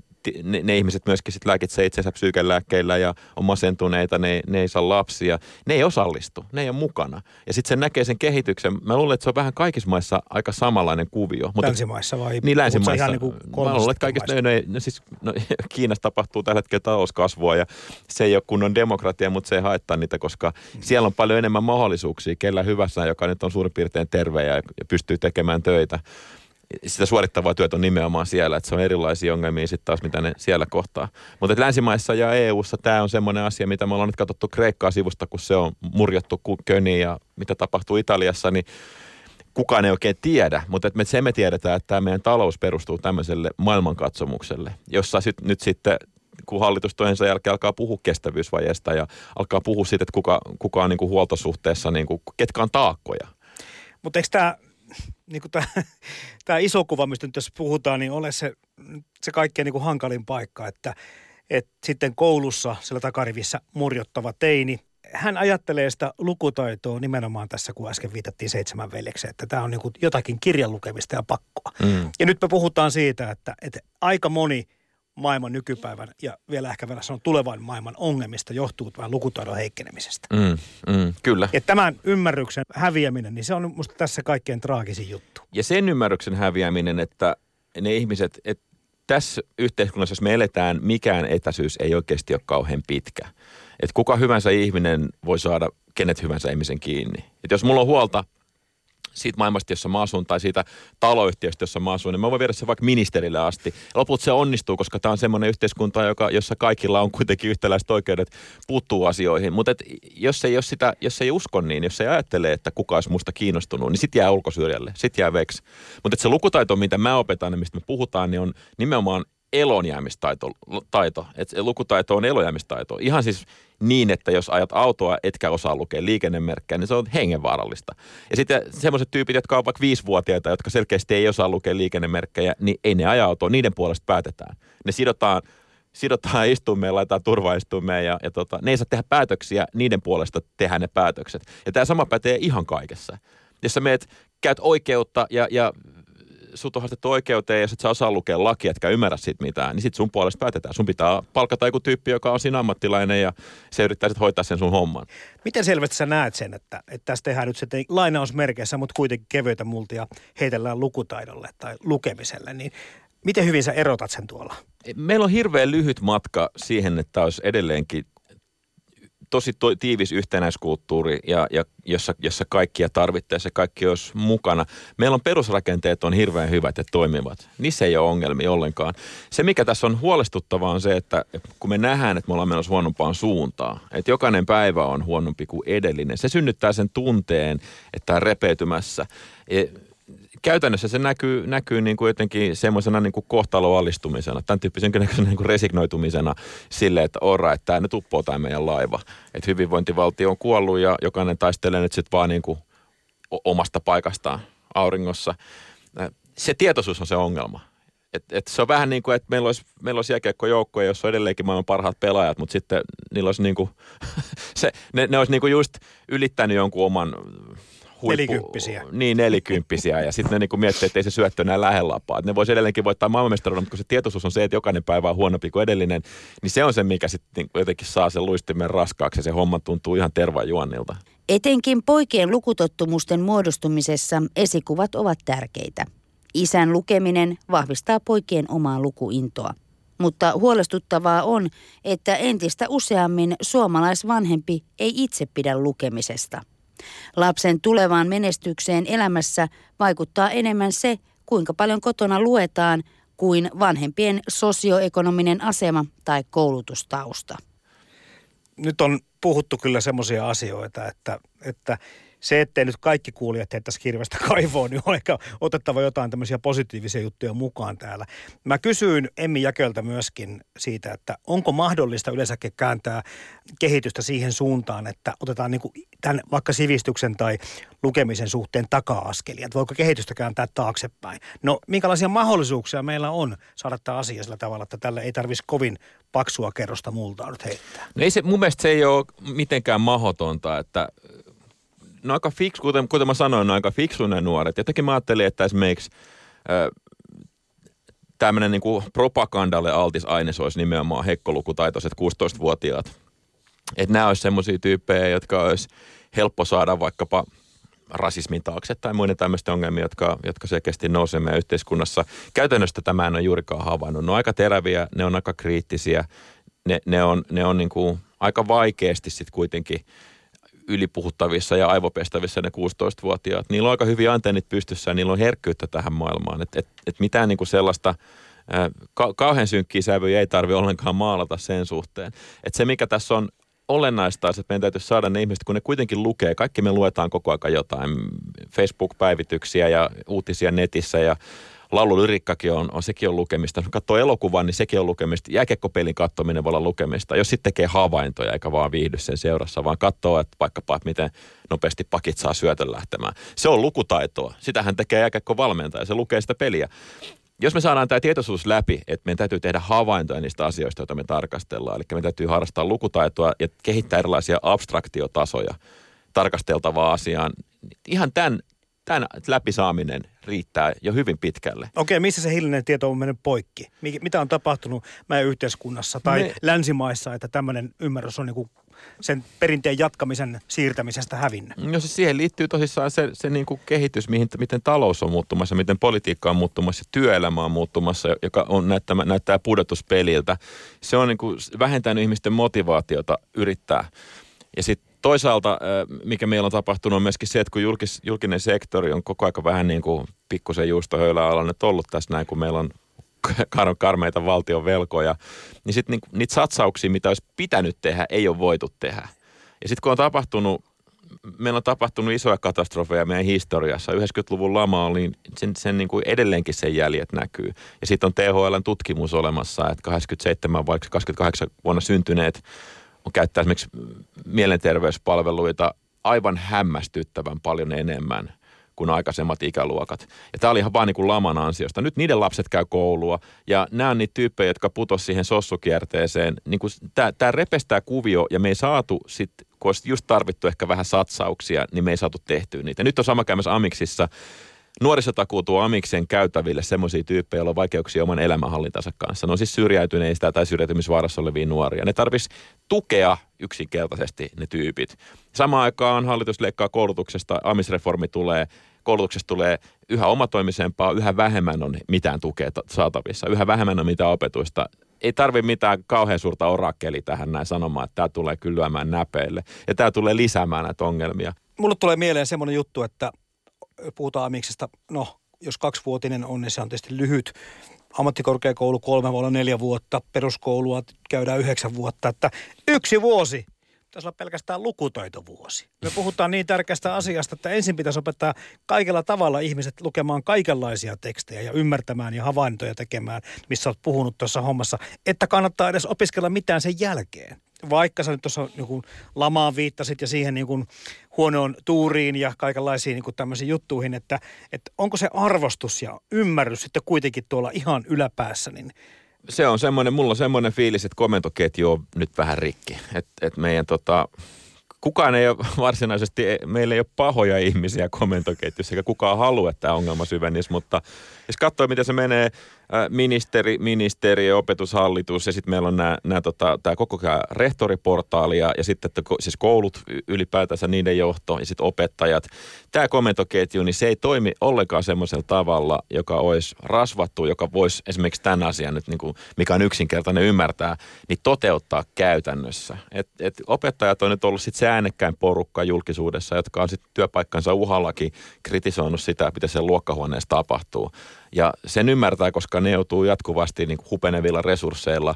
ne, ne ihmiset myöskin sit lääkitsee itsensä psyykelääkkeillä ja on masentuneita, ne, ne ei saa lapsia. Ne ei osallistu, ne ei ole mukana. Ja sitten se näkee sen kehityksen. Mä luulen, että se on vähän kaikissa maissa aika samanlainen kuvio. Mutta, länsimaissa vai? Niin länsimaissa. Ihan niin kuin mä luulen, että kaikissa, no, no, no, siis, no, Kiinassa tapahtuu tällä hetkellä talouskasvua ja se ei ole kunnon demokratia, mutta se ei haittaa niitä, koska mm. siellä on paljon enemmän mahdollisuuksia. Kellä hyvässä, joka nyt on suurin piirtein terve ja, ja pystyy tekemään töitä sitä suorittavaa työtä on nimenomaan siellä, että se on erilaisia ongelmia sitten taas, mitä ne siellä kohtaa. Mutta länsimaissa ja EU-ssa tämä on semmoinen asia, mitä me ollaan nyt katsottu Kreikkaa sivusta, kun se on murjottu köni ja mitä tapahtuu Italiassa, niin kukaan ei oikein tiedä, mutta me, se me tiedetään, että tämä meidän talous perustuu tämmöiselle maailmankatsomukselle, jossa sit, nyt sitten kun hallitus toisensa jälkeen alkaa puhua kestävyysvajeesta ja alkaa puhua siitä, että kuka, kuka on niin kuin huoltosuhteessa, niin kuin, ketkä on taakkoja. Mutta eikö tämä niin kuin tämä, tämä iso kuva, mistä nyt tässä puhutaan, niin ole se, se kaikkein niin kuin hankalin paikka, että, että sitten koulussa sillä takarivissä murjottava teini, hän ajattelee sitä lukutaitoa nimenomaan tässä, kun äsken viitattiin seitsemän veljekseen, että tämä on niin jotakin kirjan lukemista ja pakkoa. Mm. Ja nyt me puhutaan siitä, että, että aika moni maailman nykypäivän ja vielä ehkä vielä sanon tulevan maailman ongelmista johtuu vähän lukutaidon heikkenemisestä. Mm, mm, kyllä. Ja tämän ymmärryksen häviäminen, niin se on minusta tässä kaikkein traagisin juttu. Ja sen ymmärryksen häviäminen, että ne ihmiset, että tässä yhteiskunnassa, jos me eletään, mikään etäisyys ei oikeasti ole kauhean pitkä. Että kuka hyvänsä ihminen voi saada kenet hyvänsä ihmisen kiinni. Että jos mulla on huolta siitä maailmasta, jossa mä asun, tai siitä taloyhtiöstä, jossa mä asun, niin mä voin viedä se vaikka ministerille asti. Lopulta se onnistuu, koska tämä on semmoinen yhteiskunta, joka, jossa kaikilla on kuitenkin yhtäläiset oikeudet puuttuu asioihin. Mutta jos ei, jos, sitä, jos ei usko niin, jos ei ajattele, että kuka olisi musta kiinnostunut, niin sit jää ulkosyrjälle, sit jää veksi. Mutta se lukutaito, mitä mä opetan ja mistä me puhutaan, niin on nimenomaan elonjäämistaito. Taito. Et lukutaito on elonjäämistaito. Ihan siis niin, että jos ajat autoa, etkä osaa lukea liikennemerkkejä, niin se on hengenvaarallista. Ja sitten semmoiset tyypit, jotka ovat vaikka viisivuotiaita, jotka selkeästi ei osaa lukea liikennemerkkejä, niin ei ne aja autoa, niiden puolesta päätetään. Ne sidotaan sidotaan istumeen, laitetaan turvaistumeen ja, ja tota, ne ei saa tehdä päätöksiä, niiden puolesta tehdään ne päätökset. Ja tämä sama pätee ihan kaikessa. Jos sä meet, käyt oikeutta ja, ja sut on haastettu oikeuteen ja sit sä osaa lukea lakia, etkä ymmärrä siitä mitään, niin sit sun puolesta päätetään. Sun pitää palkata joku tyyppi, joka on siinä ammattilainen ja se yrittää sitten hoitaa sen sun homman. Miten selvästi sä näet sen, että, että tässä tehdään nyt sitten lainausmerkeissä, mutta kuitenkin kevyitä multia heitellään lukutaidolle tai lukemiselle, niin miten hyvin sä erotat sen tuolla? Meillä on hirveän lyhyt matka siihen, että olisi edelleenkin tosi to, tiivis yhtenäiskulttuuri, ja, ja jossa, jossa kaikkia tarvittaessa kaikki olisi mukana. Meillä on perusrakenteet on hirveän hyvät ja toimivat. Niissä ei ole ongelmia ollenkaan. Se, mikä tässä on huolestuttavaa, on se, että kun me nähdään, että me ollaan menossa huonompaan suuntaan, että jokainen päivä on huonompi kuin edellinen, se synnyttää sen tunteen, että on repeytymässä. Käytännössä se näkyy, näkyy niin kuin jotenkin semmoisena niin kuin kohtaloallistumisena, tämän tyyppisen niin kuin resignoitumisena sille, että ora, että tämä nyt uppoo tämä meidän laiva. Että hyvinvointivaltio on kuollut ja jokainen taistelee nyt sitten vaan niin kuin omasta paikastaan auringossa. Se tietoisuus on se ongelma. Et, et se on vähän niin kuin, että meillä olisi, meillä olisi jääkiekkojoukkoja, jossa on edelleenkin maailman parhaat pelaajat, mutta sitten niillä olisi niin kuin, se, ne, ne olisi niin kuin just ylittänyt jonkun oman huippu, Nelikymppisiä. Niin, nelikymppisiä. ja sitten ne niin kuin miettii, että ei se syöttö enää lähellä lapaa. Ne voisi edelleenkin voittaa maailmanmestaruuden, mutta kun se tietoisuus on se, että jokainen päivä on huonompi kuin edellinen, niin se on se, mikä sitten niin jotenkin saa sen luistimen raskaaksi ja se homma tuntuu ihan tervajuonnilta. Etenkin poikien lukutottumusten muodostumisessa esikuvat ovat tärkeitä. Isän lukeminen vahvistaa poikien omaa lukuintoa. Mutta huolestuttavaa on, että entistä useammin suomalaisvanhempi ei itse pidä lukemisesta. Lapsen tulevaan menestykseen elämässä vaikuttaa enemmän se, kuinka paljon kotona luetaan, kuin vanhempien sosioekonominen asema tai koulutustausta. Nyt on puhuttu kyllä semmoisia asioita, että, että se, ettei nyt kaikki kuulijat heittäisi kirvestä kaivoon, niin on ehkä otettava jotain tämmöisiä positiivisia juttuja mukaan täällä. Mä kysyin Emmi Jäköltä myöskin siitä, että onko mahdollista yleensäkin kääntää kehitystä siihen suuntaan, että otetaan niin kuin tämän vaikka sivistyksen tai lukemisen suhteen taka-askelia, että voiko kehitystä kääntää taaksepäin. No, minkälaisia mahdollisuuksia meillä on saada tämä asia sillä tavalla, että tällä ei tarvitsisi kovin paksua kerrosta multaa nyt heittää? No ei se, mun mielestä se ei ole mitenkään mahdotonta, että no aika fiksu, kuten, kuten mä sanoin, ne on aika fiksu ne nuoret. Jotenkin mä ajattelin, että esimerkiksi tämmöinen niin propagandalle altis aines olisi nimenomaan hekkolukutaitoiset 16-vuotiaat. Että nämä olisi semmoisia tyyppejä, jotka olisi helppo saada vaikkapa rasismin taakse tai muiden tämmöisten ongelmia, jotka, jotka selkeästi nousee meidän yhteiskunnassa. Käytännössä tämä en ole juurikaan havainnut. Ne on aika teräviä, ne on aika kriittisiä, ne, ne on, ne on niin kuin aika vaikeasti sitten kuitenkin – ylipuhuttavissa ja aivopestävissä ne 16-vuotiaat. Niillä on aika hyviä antennit pystyssä ja niillä on herkkyyttä tähän maailmaan. Että et, et mitään niin kuin sellaista ka- kauhean synkkiä sävyjä ei tarvi ollenkaan maalata sen suhteen. Että se mikä tässä on olennaista on, että meidän täytyy saada ne ihmiset, kun ne kuitenkin lukee. Kaikki me luetaan koko ajan jotain Facebook-päivityksiä ja uutisia netissä ja laululyrikkakin on, on, sekin on lukemista. Jos katsoo elokuvan, niin sekin on lukemista. Jääkekkopelin katsominen voi olla lukemista. Jos sitten tekee havaintoja eikä vaan viihdy sen seurassa, vaan katsoo, että vaikkapa, että miten nopeasti pakit saa syötön lähtemään. Se on lukutaitoa. Sitähän tekee jääkekko valmentaja, se lukee sitä peliä. Jos me saadaan tämä tietoisuus läpi, että meidän täytyy tehdä havaintoja niistä asioista, joita me tarkastellaan, eli meidän täytyy harrastaa lukutaitoa ja kehittää erilaisia abstraktiotasoja tarkasteltavaa asiaan, ihan tämän tämän läpisaaminen riittää jo hyvin pitkälle. Okei, missä se hiljainen tieto on mennyt poikki? Mitä on tapahtunut meidän yhteiskunnassa tai Me... länsimaissa, että tämmöinen ymmärrys on niin sen perinteen jatkamisen siirtämisestä hävinnyt? No se siihen liittyy tosissaan se, se niin kuin kehitys, mihin, miten talous on muuttumassa, miten politiikka on muuttumassa, työelämä on muuttumassa, joka on näyttää, näyttää pudotuspeliltä. Se on niin kuin vähentänyt ihmisten motivaatiota yrittää. Ja sitten toisaalta, mikä meillä on tapahtunut, on myöskin se, että kun julkis, julkinen sektori on koko ajan vähän niin kuin pikkusen juustohöylä nyt ollut tässä näin, kun meillä on kar- karmeita valtion velkoja, niin sitten niin, niitä satsauksia, mitä olisi pitänyt tehdä, ei ole voitu tehdä. Ja sitten kun on tapahtunut, meillä on tapahtunut isoja katastrofeja meidän historiassa. 90-luvun lama oli, sen, sen niin kuin edelleenkin sen jäljet näkyy. Ja sitten on THLn tutkimus olemassa, että 87 vai 28 vuonna syntyneet käyttää esimerkiksi mielenterveyspalveluita aivan hämmästyttävän paljon enemmän kuin aikaisemmat ikäluokat. Ja tämä oli ihan vaan niin kuin laman ansiosta. Nyt niiden lapset käy koulua ja nämä on niitä tyyppejä, jotka putos siihen sossukierteeseen. Niin kuin tämä, tämä repestää kuvio ja me ei saatu sitten, kun olisi just tarvittu ehkä vähän satsauksia, niin me ei saatu tehtyä niitä. Nyt on sama käymässä Amiksissa nuorisotakuu tuo amiksen käytäville semmoisia tyyppejä, joilla on vaikeuksia oman elämänhallintansa kanssa. Ne on siis syrjäytyneistä tai syrjäytymisvaarassa olevia nuoria. Ne tarvitsisi tukea yksinkertaisesti ne tyypit. Samaan aikaan hallitus leikkaa koulutuksesta, amisreformi tulee, koulutuksesta tulee yhä omatoimisempaa, yhä vähemmän on mitään tukea saatavissa, yhä vähemmän on mitään opetusta. Ei tarvi mitään kauhean suurta orakeli tähän näin sanomaan, että tämä tulee kyllyämään näpeille ja tämä tulee lisäämään näitä ongelmia. Mulle tulee mieleen semmoinen juttu, että puhutaan amiksesta, no jos kaksivuotinen on, niin se on tietysti lyhyt. Ammattikorkeakoulu kolme voi neljä vuotta, peruskoulua käydään yhdeksän vuotta, että yksi vuosi pitäisi olla pelkästään lukutaitovuosi. Me puhutaan niin tärkeästä asiasta, että ensin pitäisi opettaa kaikella tavalla ihmiset lukemaan kaikenlaisia tekstejä ja ymmärtämään ja havaintoja tekemään, missä olet puhunut tuossa hommassa, että kannattaa edes opiskella mitään sen jälkeen. Vaikka sä nyt tuossa niin lamaan viittasit ja siihen niin kuin huonoon tuuriin ja kaikenlaisiin niin kuin tämmöisiin juttuihin, että, että onko se arvostus ja ymmärrys sitten kuitenkin tuolla ihan yläpäässä, niin se on semmoinen, mulla on semmoinen fiilis, että komentoketju on nyt vähän rikki. Että et meidän tota, kukaan ei ole varsinaisesti, meillä ei ole pahoja ihmisiä komentoketjussa, eikä kukaan halua, että tämä ongelma syvenisi, mutta jos katsoo, miten se menee ministeri, ministeri, opetushallitus ja sitten meillä on nämä, tota, tämä koko rehtoriportaali ja, ja sitten että, siis koulut ylipäätänsä, niiden johto ja sitten opettajat. Tämä komentoketju, niin se ei toimi ollenkaan semmoisella tavalla, joka olisi rasvattu, joka voisi esimerkiksi tämän asian nyt, niin kuin, mikä on yksinkertainen ymmärtää, niin toteuttaa käytännössä. Et, et opettajat on nyt ollut sitten se äänekkäin porukka julkisuudessa, jotka on sitten työpaikkansa uhallakin kritisoinut sitä, mitä sen luokkahuoneessa tapahtuu. Ja sen ymmärtää, koska ne joutuu jatkuvasti niin kuin hupenevilla resursseilla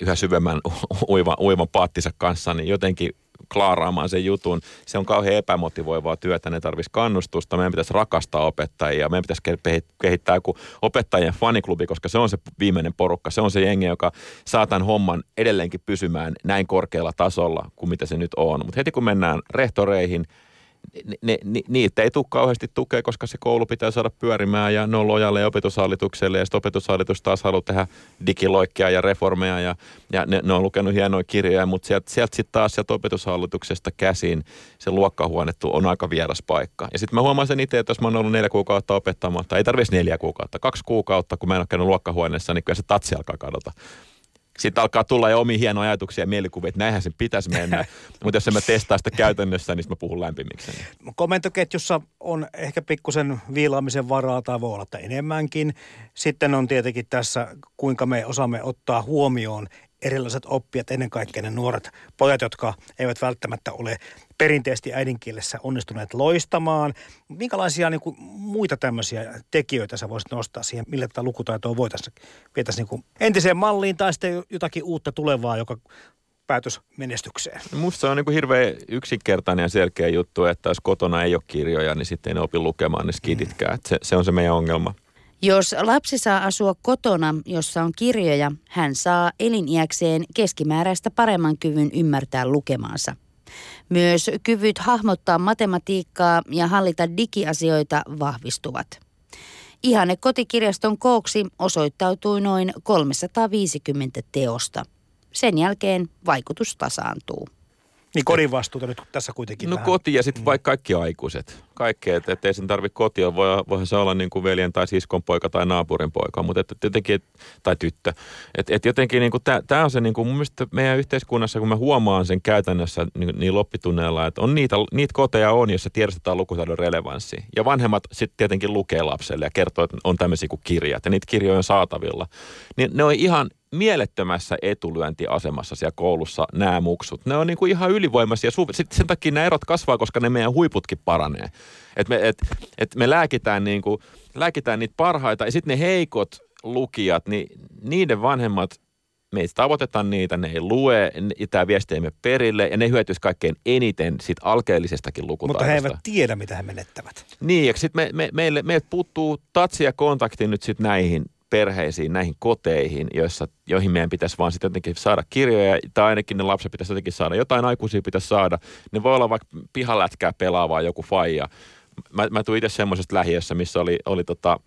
yhä syvemmän uivan, uivan paattinsa kanssa, niin jotenkin klaaraamaan sen jutun. Se on kauhean epämotivoivaa työtä, ne tarvitsisi kannustusta. Meidän pitäisi rakastaa opettajia, meidän pitäisi kehittää joku opettajien faniklubi, koska se on se viimeinen porukka. Se on se jengi, joka saa tämän homman edelleenkin pysymään näin korkealla tasolla kuin mitä se nyt on. Mutta heti kun mennään rehtoreihin, ne, ne, niitä ei tule kauheasti tukea, koska se koulu pitää saada pyörimään ja ne on lojalle opetushallitukselle ja sitten opetushallitus taas haluaa tehdä digiloikkia ja reformeja ja, ja ne, ne, on lukenut hienoja kirjoja, mutta sieltä sielt sitten taas sieltä opetushallituksesta käsin se luokkahuone on aika vieras paikka. Ja sitten mä huomaan sen itse, että jos mä oon ollut neljä kuukautta opettamatta, ei tarvitsisi neljä kuukautta, kaksi kuukautta, kun mä en ole käynyt luokkahuoneessa, niin kyllä se tatsi alkaa kadota sitten alkaa tulla jo omia hienoja ajatuksia ja mielikuvia, että näinhän sen pitäisi mennä. Mutta jos en mä testaa sitä käytännössä, niin mä puhun lämpimiksi. Komentoketjussa on ehkä pikkusen viilaamisen varaa tai voi olla että enemmänkin. Sitten on tietenkin tässä, kuinka me osaamme ottaa huomioon erilaiset oppijat, ennen kaikkea ne nuoret pojat, jotka eivät välttämättä ole perinteisesti äidinkielessä onnistuneet loistamaan. Minkälaisia niin kuin, muita tämmöisiä tekijöitä sä voisit nostaa siihen, millä tätä lukutaitoa voitaisiin vietäisiin niin entiseen malliin tai sitten jotakin uutta tulevaa, joka päätös menestykseen? No musta se on niin kuin hirveän yksinkertainen ja selkeä juttu, että jos kotona ei ole kirjoja, niin sitten ei ne opi lukemaan ne skiditkään. Mm. Se, se on se meidän ongelma. Jos lapsi saa asua kotona, jossa on kirjoja, hän saa eliniäkseen keskimääräistä paremman kyvyn ymmärtää lukemaansa. Myös kyvyt hahmottaa matematiikkaa ja hallita digiasioita vahvistuvat. Ihanne kotikirjaston kooksi osoittautui noin 350 teosta. Sen jälkeen vaikutus tasaantuu. Niin kodin vastuuta nyt tässä kuitenkin No vähän. koti ja sitten mm. vaikka kaikki aikuiset. Kaikkea, että et ei sen tarvitse kotia. Voi, voihan se olla niin kuin veljen tai siskon poika tai naapurin poika, mutta et, et jotenkin, et, tai tyttö. Että et jotenkin niin tämä on se niin kuin mun mielestä meidän yhteiskunnassa, kun mä huomaan sen käytännössä niin, niin loppitunneilla, että on niitä, niitä koteja on, joissa tiedostetaan lukutaidon relevanssi. Ja vanhemmat sitten tietenkin lukee lapselle ja kertoo, että on tämmöisiä kuin kirjat ja niitä kirjoja on saatavilla. Niin ne on ihan mielettömässä etulyöntiasemassa siellä koulussa nämä muksut. Ne on niin kuin ihan ylivoimaisia. Sitten sen takia nämä erot kasvaa, koska ne meidän huiputkin paranee. Et me, et, et me lääkitään, niin kuin, lääkitään niitä parhaita ja sitten ne heikot lukijat, niin niiden vanhemmat me ei tavoiteta niitä, ne ei lue, tämä viesti ei mene perille ja ne hyötyisi kaikkein eniten siitä alkeellisestakin lukutaidosta. Mutta he eivät tiedä, mitä he menettävät. Niin, ja sitten me, me, meille, meille puuttuu tatsi ja kontakti nyt sitten näihin perheisiin, näihin koteihin, joissa, joihin meidän pitäisi vaan sitten jotenkin saada kirjoja, tai ainakin ne lapset pitäisi jotenkin saada, jotain aikuisia pitäisi saada. Ne voi olla vaikka pihalätkää pelaavaa joku faija. Mä, mä tuin itse semmoisesta lähiössä, missä oli, oli tota,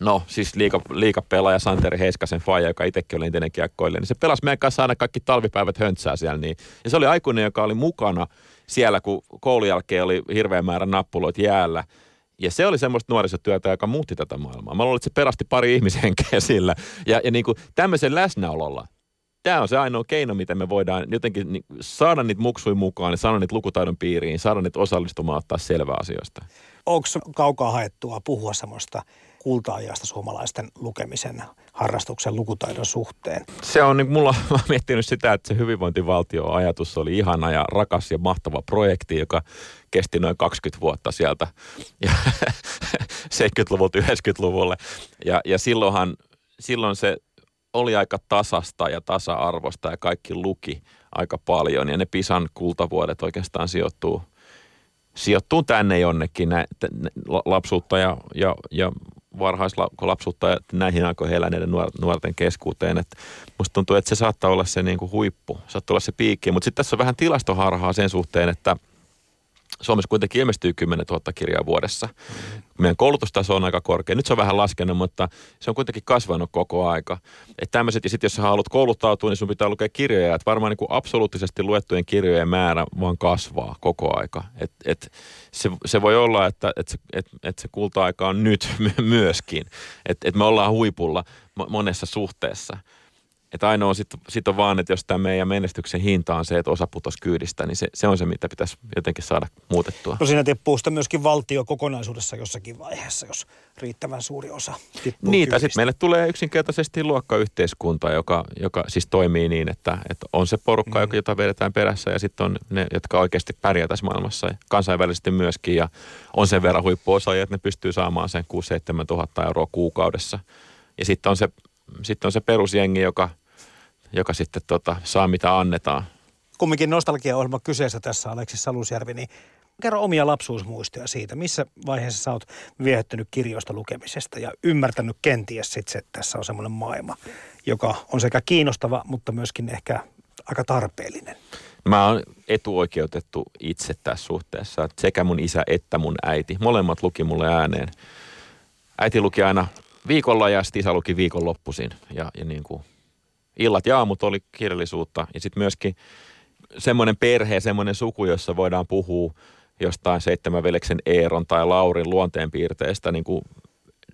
no siis liika, liikapelaaja Santeri Heiskasen faija, joka itsekin oli entinen kiekkoille, niin se pelasi meidän kanssa aina kaikki talvipäivät höntsää siellä. Niin. Ja se oli aikuinen, joka oli mukana siellä, kun koulun jälkeen oli hirveän määrä nappuloita jäällä – ja se oli semmoista nuorisotyötä, joka muutti tätä maailmaa. Mä luulen, että se perasti pari ihmishenkeä sillä. Ja, ja niin kuin tämmöisen läsnäololla, tämä on se ainoa keino, miten me voidaan jotenkin saada niitä muksuja mukaan, saada niitä lukutaidon piiriin, saada niitä osallistumaan, ottaa selvää asioista. Onko kaukaa haettua puhua semmoista kulta-ajasta suomalaisten lukemisen harrastuksen lukutaidon suhteen? Se on, niin mulla mä miettinyt sitä, että se hyvinvointivaltio-ajatus oli ihana ja rakas ja mahtava projekti, joka kesti noin 20 vuotta sieltä ja 70-luvulta 90-luvulle. Ja, ja silloinhan, silloin se oli aika tasasta ja tasa-arvosta ja kaikki luki aika paljon. Ja ne Pisan kultavuodet oikeastaan sijoittuu, sijoittuu tänne jonnekin nä, lapsuutta ja, ja, ja varhaislapsuutta ja näihin aikoihin eläneiden nuorten keskuuteen. Et musta tuntuu, että se saattaa olla se niin kuin huippu, saattaa olla se piikki. Mutta sitten tässä on vähän tilastoharhaa sen suhteen, että – Suomessa kuitenkin ilmestyy 10 000 kirjaa vuodessa. Meidän koulutustaso on aika korkea. Nyt se on vähän laskenut, mutta se on kuitenkin kasvanut koko aika. Että tämmöiset, ja sitten jos sä haluat kouluttautua, niin sun pitää lukea kirjoja. Että varmaan niin kuin absoluuttisesti luettujen kirjojen määrä vaan kasvaa koko aika. Et, et se, se voi olla, että et se, et, et se kulta-aika on nyt myöskin. Että et me ollaan huipulla monessa suhteessa. Että ainoa sitten sit on vaan, että jos tämä meidän menestyksen hinta on se, että osa putos kyydistä, niin se, se on se, mitä pitäisi jotenkin saada muutettua. No siinä tippuu sitä myöskin valtio kokonaisuudessa jossakin vaiheessa, jos riittävän suuri osa tippuu tai sitten meille tulee yksinkertaisesti luokkayhteiskunta, joka, joka siis toimii niin, että, että on se porukka, mm. jota vedetään perässä ja sitten on ne, jotka oikeasti pärjää tässä maailmassa ja kansainvälisesti myöskin ja on sen verran huippuosaajia, että ne pystyy saamaan sen 6-7 tuhatta euroa kuukaudessa. Ja sitten on se sitten on se perusjengi, joka joka sitten tota, saa mitä annetaan. Kumminkin nostalgiaohjelma kyseessä tässä Aleksi Salusjärvi, niin kerro omia lapsuusmuistoja siitä, missä vaiheessa sä oot viehättynyt kirjoista lukemisesta ja ymmärtänyt kenties sitten, että tässä on semmoinen maailma, joka on sekä kiinnostava, mutta myöskin ehkä aika tarpeellinen. Mä oon etuoikeutettu itse tässä suhteessa, että sekä mun isä että mun äiti, molemmat luki mulle ääneen. Äiti luki aina viikolla ja sitten isä luki viikonloppuisin ja, ja niin kuin illat ja aamut oli kirjallisuutta. Ja sitten myöskin semmoinen perhe, semmoinen suku, jossa voidaan puhua jostain seitsemän veleksen Eeron tai Laurin luonteenpiirteestä. Niin kuin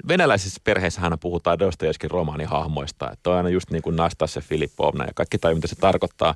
venäläisissä perheissä hän puhutaan Dostojevskin romaanihahmoista. Että on aina just niin kuin Nastasja Filippovna ja kaikki tajuu, mitä se tarkoittaa.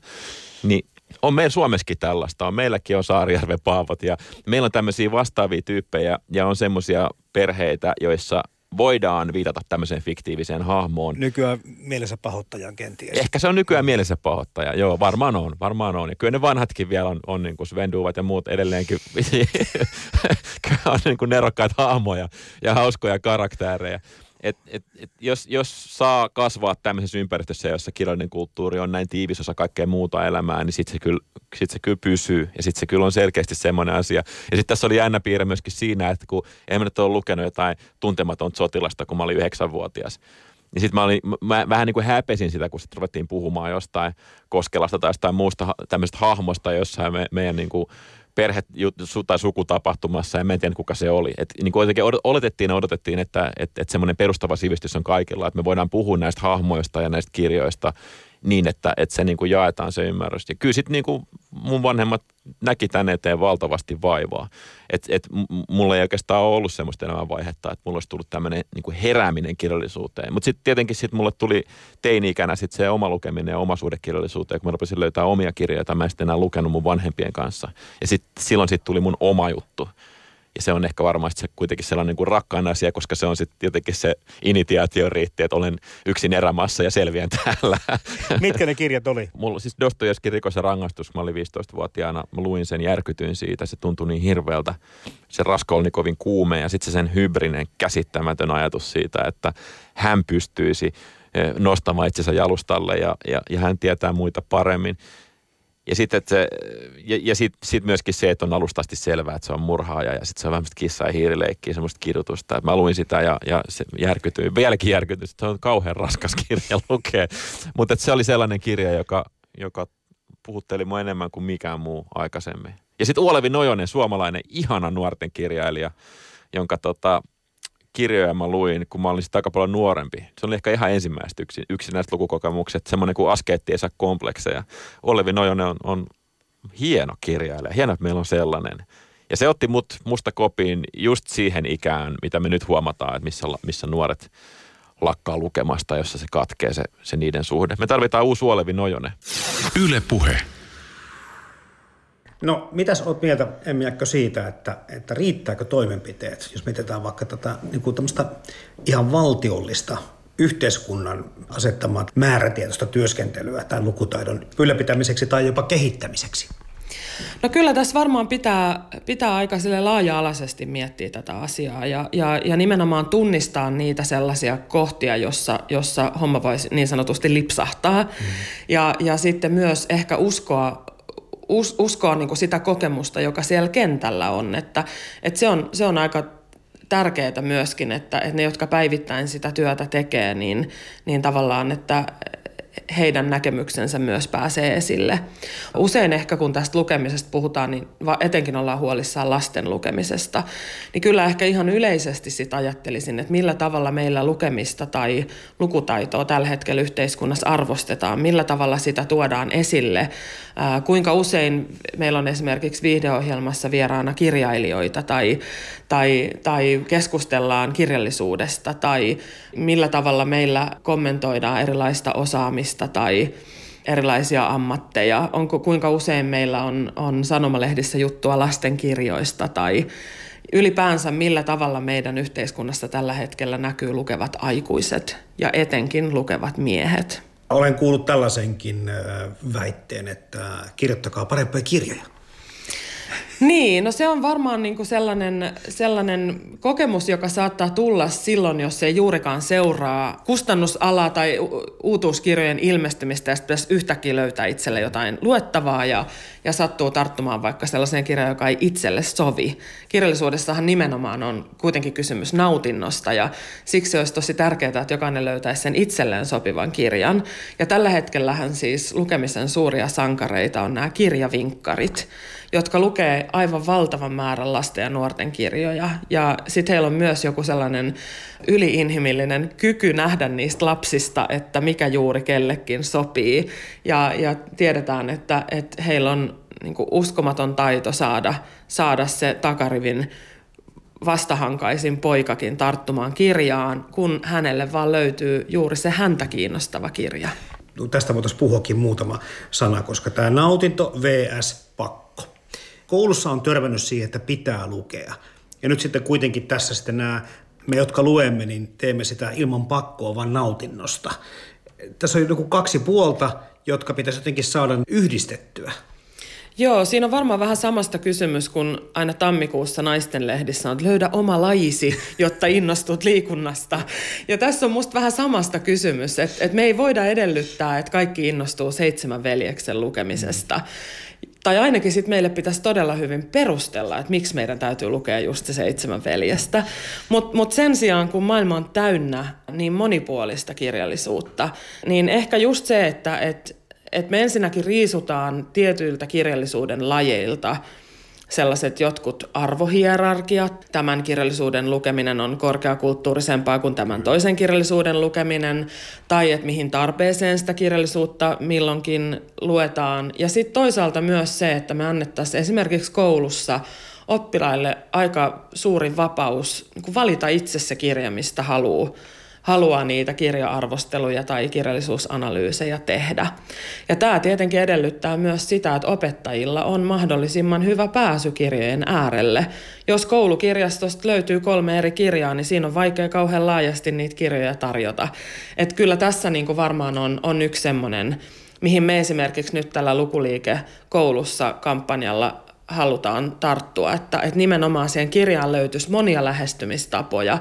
Niin on meillä Suomessakin tällaista. On, meilläkin on Saarijärven Paavot ja meillä on tämmöisiä vastaavia tyyppejä ja on semmoisia perheitä, joissa voidaan viitata tämmöiseen fiktiiviseen hahmoon. Nykyään mielensä pahoittajan kenties. Ehkä se on nykyään mielensä pahoittaja, joo, varmaan on, varmaan on. Ja kyllä ne vanhatkin vielä on, on niin kuin Sven Duvat ja muut edelleenkin on niin kuin nerokkaita hahmoja ja hauskoja karaktäärejä et, et, et jos, jos saa kasvaa tämmöisessä ympäristössä, jossa kirjallinen kulttuuri on näin tiivis osa kaikkea muuta elämää, niin sitten se, kyllä, sit se kyllä pysyy. Ja sitten se kyllä on selkeästi semmoinen asia. Ja sitten tässä oli jännä piirre myöskin siinä, että kun en mä nyt ole lukenut jotain tuntematon sotilasta, kun mä olin yhdeksänvuotias, niin sitten mä, olin, mä vähän niin kuin häpesin sitä, kun sitten ruvettiin puhumaan jostain Koskelasta tai jostain muusta tämmöisestä hahmosta jossain me, meidän niin kuin perhe- tai sukutapahtumassa ja mä tiedä kuka se oli. Et, niin kuin oletettiin ja odotettiin, että et, et semmoinen perustava sivistys on kaikilla, että me voidaan puhua näistä hahmoista ja näistä kirjoista niin, että, että se niin kuin jaetaan se ymmärrys. Ja kyllä sitten niin kuin mun vanhemmat näki tänne eteen valtavasti vaivaa. Että et mulla ei oikeastaan ole ollut semmoista elämänvaihetta, että mulla olisi tullut tämmöinen niin herääminen kirjallisuuteen. Mutta sitten tietenkin sit mulle tuli teini-ikänä sit se oma lukeminen ja oma kirjallisuuteen, kun mä rupesin löytää omia kirjoja, joita mä en sitten enää lukenut mun vanhempien kanssa. Ja sit, silloin sitten tuli mun oma juttu. Ja se on ehkä varmasti se kuitenkin sellainen kuin rakkaan asia, koska se on sitten jotenkin se initiaatio riitti, että olen yksin erämaassa ja selviän täällä. Mitkä ne kirjat oli? Mulla siis Dostojevskin rikos ja rangaistus, mä olin 15-vuotiaana, mä luin sen, järkytyin siitä, se tuntui niin hirveältä. Se rasko oli niin kovin kuume ja sitten se sen hybrinen, käsittämätön ajatus siitä, että hän pystyisi eh, nostamaan itsensä jalustalle ja, ja, ja hän tietää muita paremmin. Ja sitten ja, ja sit, sit myöskin se, että on alustasti selvää, että se on murhaaja ja sitten se on vähän kissa- ja hiirileikkiä, semmoista kirjoitusta. Mä luin sitä ja, ja se järkytyi, vieläkin järkytyi, se on kauhean raskas kirja lukea. Mutta se oli sellainen kirja, joka, joka puhutteli mua enemmän kuin mikään muu aikaisemmin. Ja sitten Uolevi Nojonen, suomalainen ihana nuorten kirjailija, jonka tota, kirjoja mä luin, kun mä olin sitten aika paljon nuorempi. Se oli ehkä ihan ensimmäistä yksi, yksi näistä lukukokemuksista, semmoinen kuin askeetti ei komplekseja. Olevi Nojonen on, on hieno kirjailija, hieno, että meillä on sellainen. Ja se otti mut musta kopiin just siihen ikään, mitä me nyt huomataan, että missä, missä nuoret lakkaa lukemasta, jossa se katkee se, se niiden suhde. Me tarvitaan uusi Olevi Nojonen. Yle Puhe. No, mitäs olet mieltä, Emmiäkkö, siitä, että, että riittääkö toimenpiteet, jos mietitään vaikka tätä niin kuin ihan valtiollista yhteiskunnan asettamaa määrätietoista työskentelyä tai lukutaidon ylläpitämiseksi tai jopa kehittämiseksi? No kyllä tässä varmaan pitää, pitää aika sille laaja-alaisesti miettiä tätä asiaa ja, ja, ja nimenomaan tunnistaa niitä sellaisia kohtia, jossa, jossa homma voisi niin sanotusti lipsahtaa. Mm. Ja, ja sitten myös ehkä uskoa us, uskoa niin kuin sitä kokemusta, joka siellä kentällä on. Että, että se, on se on aika tärkeää myöskin, että, että ne, jotka päivittäin sitä työtä tekee, niin, niin tavallaan, että heidän näkemyksensä myös pääsee esille. Usein ehkä kun tästä lukemisesta puhutaan, niin etenkin ollaan huolissaan lasten lukemisesta, niin kyllä ehkä ihan yleisesti sitä ajattelisin, että millä tavalla meillä lukemista tai lukutaitoa tällä hetkellä yhteiskunnassa arvostetaan, millä tavalla sitä tuodaan esille, kuinka usein meillä on esimerkiksi viihdeohjelmassa vieraana kirjailijoita tai, tai, tai keskustellaan kirjallisuudesta tai millä tavalla meillä kommentoidaan erilaista osaamista tai erilaisia ammatteja. Onko kuinka usein meillä on, on sanomalehdissä juttua lastenkirjoista tai ylipäänsä millä tavalla meidän yhteiskunnassa tällä hetkellä näkyy lukevat aikuiset ja etenkin lukevat miehet. Olen kuullut tällaisenkin väitteen, että kirjoittakaa parempia kirjoja. Niin, no se on varmaan niin kuin sellainen, sellainen kokemus, joka saattaa tulla silloin, jos ei juurikaan seuraa kustannusala tai uutuuskirjojen ilmestymistä ja sitten yhtäkkiä löytää itselle jotain luettavaa ja, ja sattuu tarttumaan vaikka sellaiseen kirjaan, joka ei itselle sovi. Kirjallisuudessahan nimenomaan on kuitenkin kysymys nautinnosta ja siksi olisi tosi tärkeää, että jokainen löytäisi sen itselleen sopivan kirjan. Ja tällä hetkellähän siis lukemisen suuria sankareita on nämä kirjavinkkarit jotka lukee aivan valtavan määrän lasten ja nuorten kirjoja. Ja sitten heillä on myös joku sellainen yliinhimillinen kyky nähdä niistä lapsista, että mikä juuri kellekin sopii. Ja, ja tiedetään, että, että heillä on niin uskomaton taito saada, saada se takarivin vastahankaisin poikakin tarttumaan kirjaan, kun hänelle vaan löytyy juuri se häntä kiinnostava kirja. No, tästä voitaisiin puhuakin muutama sana, koska tämä nautinto vs. pakko koulussa on törmännyt siihen, että pitää lukea. Ja nyt sitten kuitenkin tässä sitten nämä, me jotka luemme, niin teemme sitä ilman pakkoa, vaan nautinnosta. Tässä on joku kaksi puolta, jotka pitäisi jotenkin saada yhdistettyä. Joo, siinä on varmaan vähän samasta kysymys kuin aina tammikuussa naisten lehdissä on, että löydä oma lajisi, jotta innostut liikunnasta. Ja tässä on musta vähän samasta kysymys, että, että me ei voida edellyttää, että kaikki innostuu seitsemän veljeksen lukemisesta tai ainakin sitten meille pitäisi todella hyvin perustella, että miksi meidän täytyy lukea just se seitsemän veljestä. Mutta mut sen sijaan, kun maailma on täynnä niin monipuolista kirjallisuutta, niin ehkä just se, että et, et me ensinnäkin riisutaan tietyiltä kirjallisuuden lajeilta – sellaiset jotkut arvohierarkiat. Tämän kirjallisuuden lukeminen on korkeakulttuurisempaa kuin tämän toisen kirjallisuuden lukeminen, tai että mihin tarpeeseen sitä kirjallisuutta milloinkin luetaan. Ja sitten toisaalta myös se, että me annettaisiin esimerkiksi koulussa oppilaille aika suuri vapaus niin valita itse se kirja, mistä haluaa haluaa niitä kirja-arvosteluja tai kirjallisuusanalyysejä tehdä. Ja tämä tietenkin edellyttää myös sitä, että opettajilla on mahdollisimman hyvä pääsy kirjojen äärelle. Jos koulukirjastosta löytyy kolme eri kirjaa, niin siinä on vaikea kauhean laajasti niitä kirjoja tarjota. Et kyllä tässä niin kuin varmaan on, on yksi semmoinen mihin me esimerkiksi nyt tällä lukuliike koulussa kampanjalla halutaan tarttua, että, että nimenomaan siihen kirjaan löytyisi monia lähestymistapoja.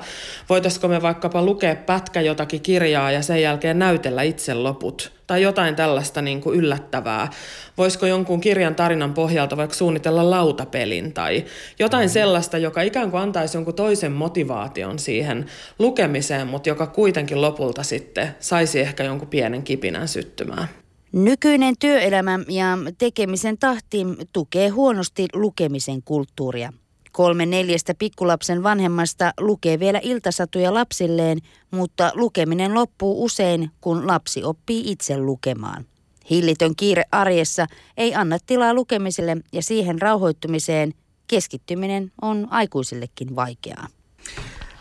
Voitaisiko me vaikkapa lukea pätkä jotakin kirjaa ja sen jälkeen näytellä itse loput tai jotain tällaista niin kuin yllättävää. Voisiko jonkun kirjan tarinan pohjalta vaikka suunnitella lautapelin tai jotain mm. sellaista, joka ikään kuin antaisi jonkun toisen motivaation siihen lukemiseen, mutta joka kuitenkin lopulta sitten saisi ehkä jonkun pienen kipinän syttymään. Nykyinen työelämä ja tekemisen tahti tukee huonosti lukemisen kulttuuria. Kolme neljästä pikkulapsen vanhemmasta lukee vielä iltasatuja lapsilleen, mutta lukeminen loppuu usein, kun lapsi oppii itse lukemaan. Hillitön kiire arjessa ei anna tilaa lukemiselle ja siihen rauhoittumiseen keskittyminen on aikuisillekin vaikeaa.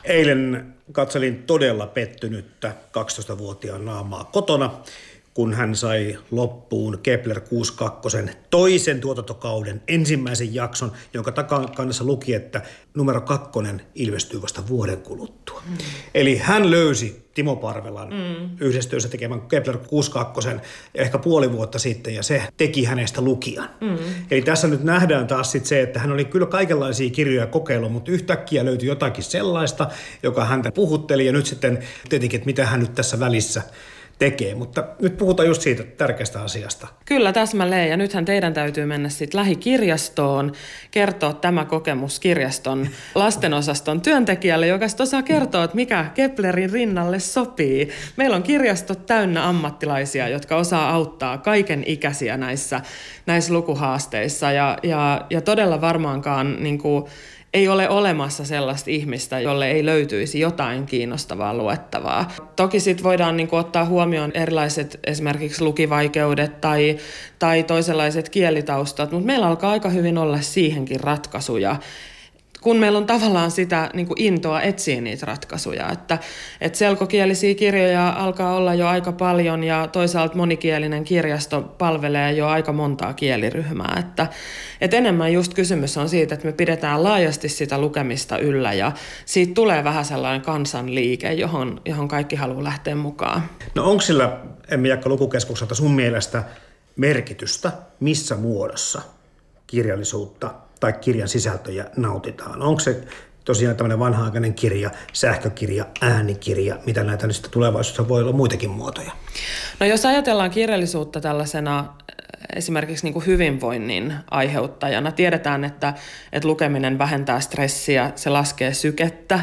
Eilen katselin todella pettynyttä 12-vuotiaan naamaa kotona kun hän sai loppuun Kepler 62 toisen tuotantokauden ensimmäisen jakson, jonka takakannassa luki, että numero kakkonen ilmestyy vasta vuoden kuluttua. Mm. Eli hän löysi Timo Parvelan mm. yhdessä työssä tekemän Kepler 62 ehkä puoli vuotta sitten, ja se teki hänestä lukijan. Mm. Eli tässä nyt nähdään taas sit se, että hän oli kyllä kaikenlaisia kirjoja kokeillut, mutta yhtäkkiä löytyi jotakin sellaista, joka häntä puhutteli, ja nyt sitten tietenkin, että mitä hän nyt tässä välissä tekee. Mutta nyt puhutaan just siitä tärkeästä asiasta. Kyllä täsmälleen ja nythän teidän täytyy mennä sitten lähikirjastoon, kertoa tämä kokemus kirjaston lastenosaston työntekijälle, joka osaa kertoa, että mikä Keplerin rinnalle sopii. Meillä on kirjastot täynnä ammattilaisia, jotka osaa auttaa kaiken ikäisiä näissä, näissä lukuhaasteissa ja, ja, ja todella varmaankaan niin kuin, ei ole olemassa sellaista ihmistä, jolle ei löytyisi jotain kiinnostavaa luettavaa. Toki sitten voidaan niin kuin, ottaa huomioon erilaiset esimerkiksi lukivaikeudet tai, tai toisenlaiset kielitaustat, mutta meillä alkaa aika hyvin olla siihenkin ratkaisuja kun meillä on tavallaan sitä niin kuin intoa etsiä niitä ratkaisuja. Että, että selkokielisiä kirjoja alkaa olla jo aika paljon ja toisaalta monikielinen kirjasto palvelee jo aika montaa kieliryhmää. Että, että enemmän just kysymys on siitä, että me pidetään laajasti sitä lukemista yllä ja siitä tulee vähän sellainen kansanliike, johon, johon kaikki haluaa lähteä mukaan. No onko sillä, Emmi Jakka Lukukeskukselta, sun mielestä merkitystä missä muodossa kirjallisuutta tai kirjan sisältöjä nautitaan? Onko se tosiaan tämmöinen vanha-aikainen kirja, sähkökirja, äänikirja, mitä näitä nyt sitten tulevaisuudessa voi olla muitakin muotoja? No jos ajatellaan kirjallisuutta tällaisena eh, esimerkiksi niin kuin hyvinvoinnin aiheuttajana, tiedetään, että, että lukeminen vähentää stressiä, se laskee sykettä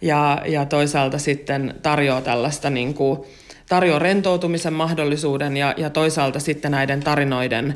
ja, ja toisaalta sitten tarjoaa tällaista niin kuin, tarjoaa rentoutumisen mahdollisuuden ja, ja toisaalta sitten näiden tarinoiden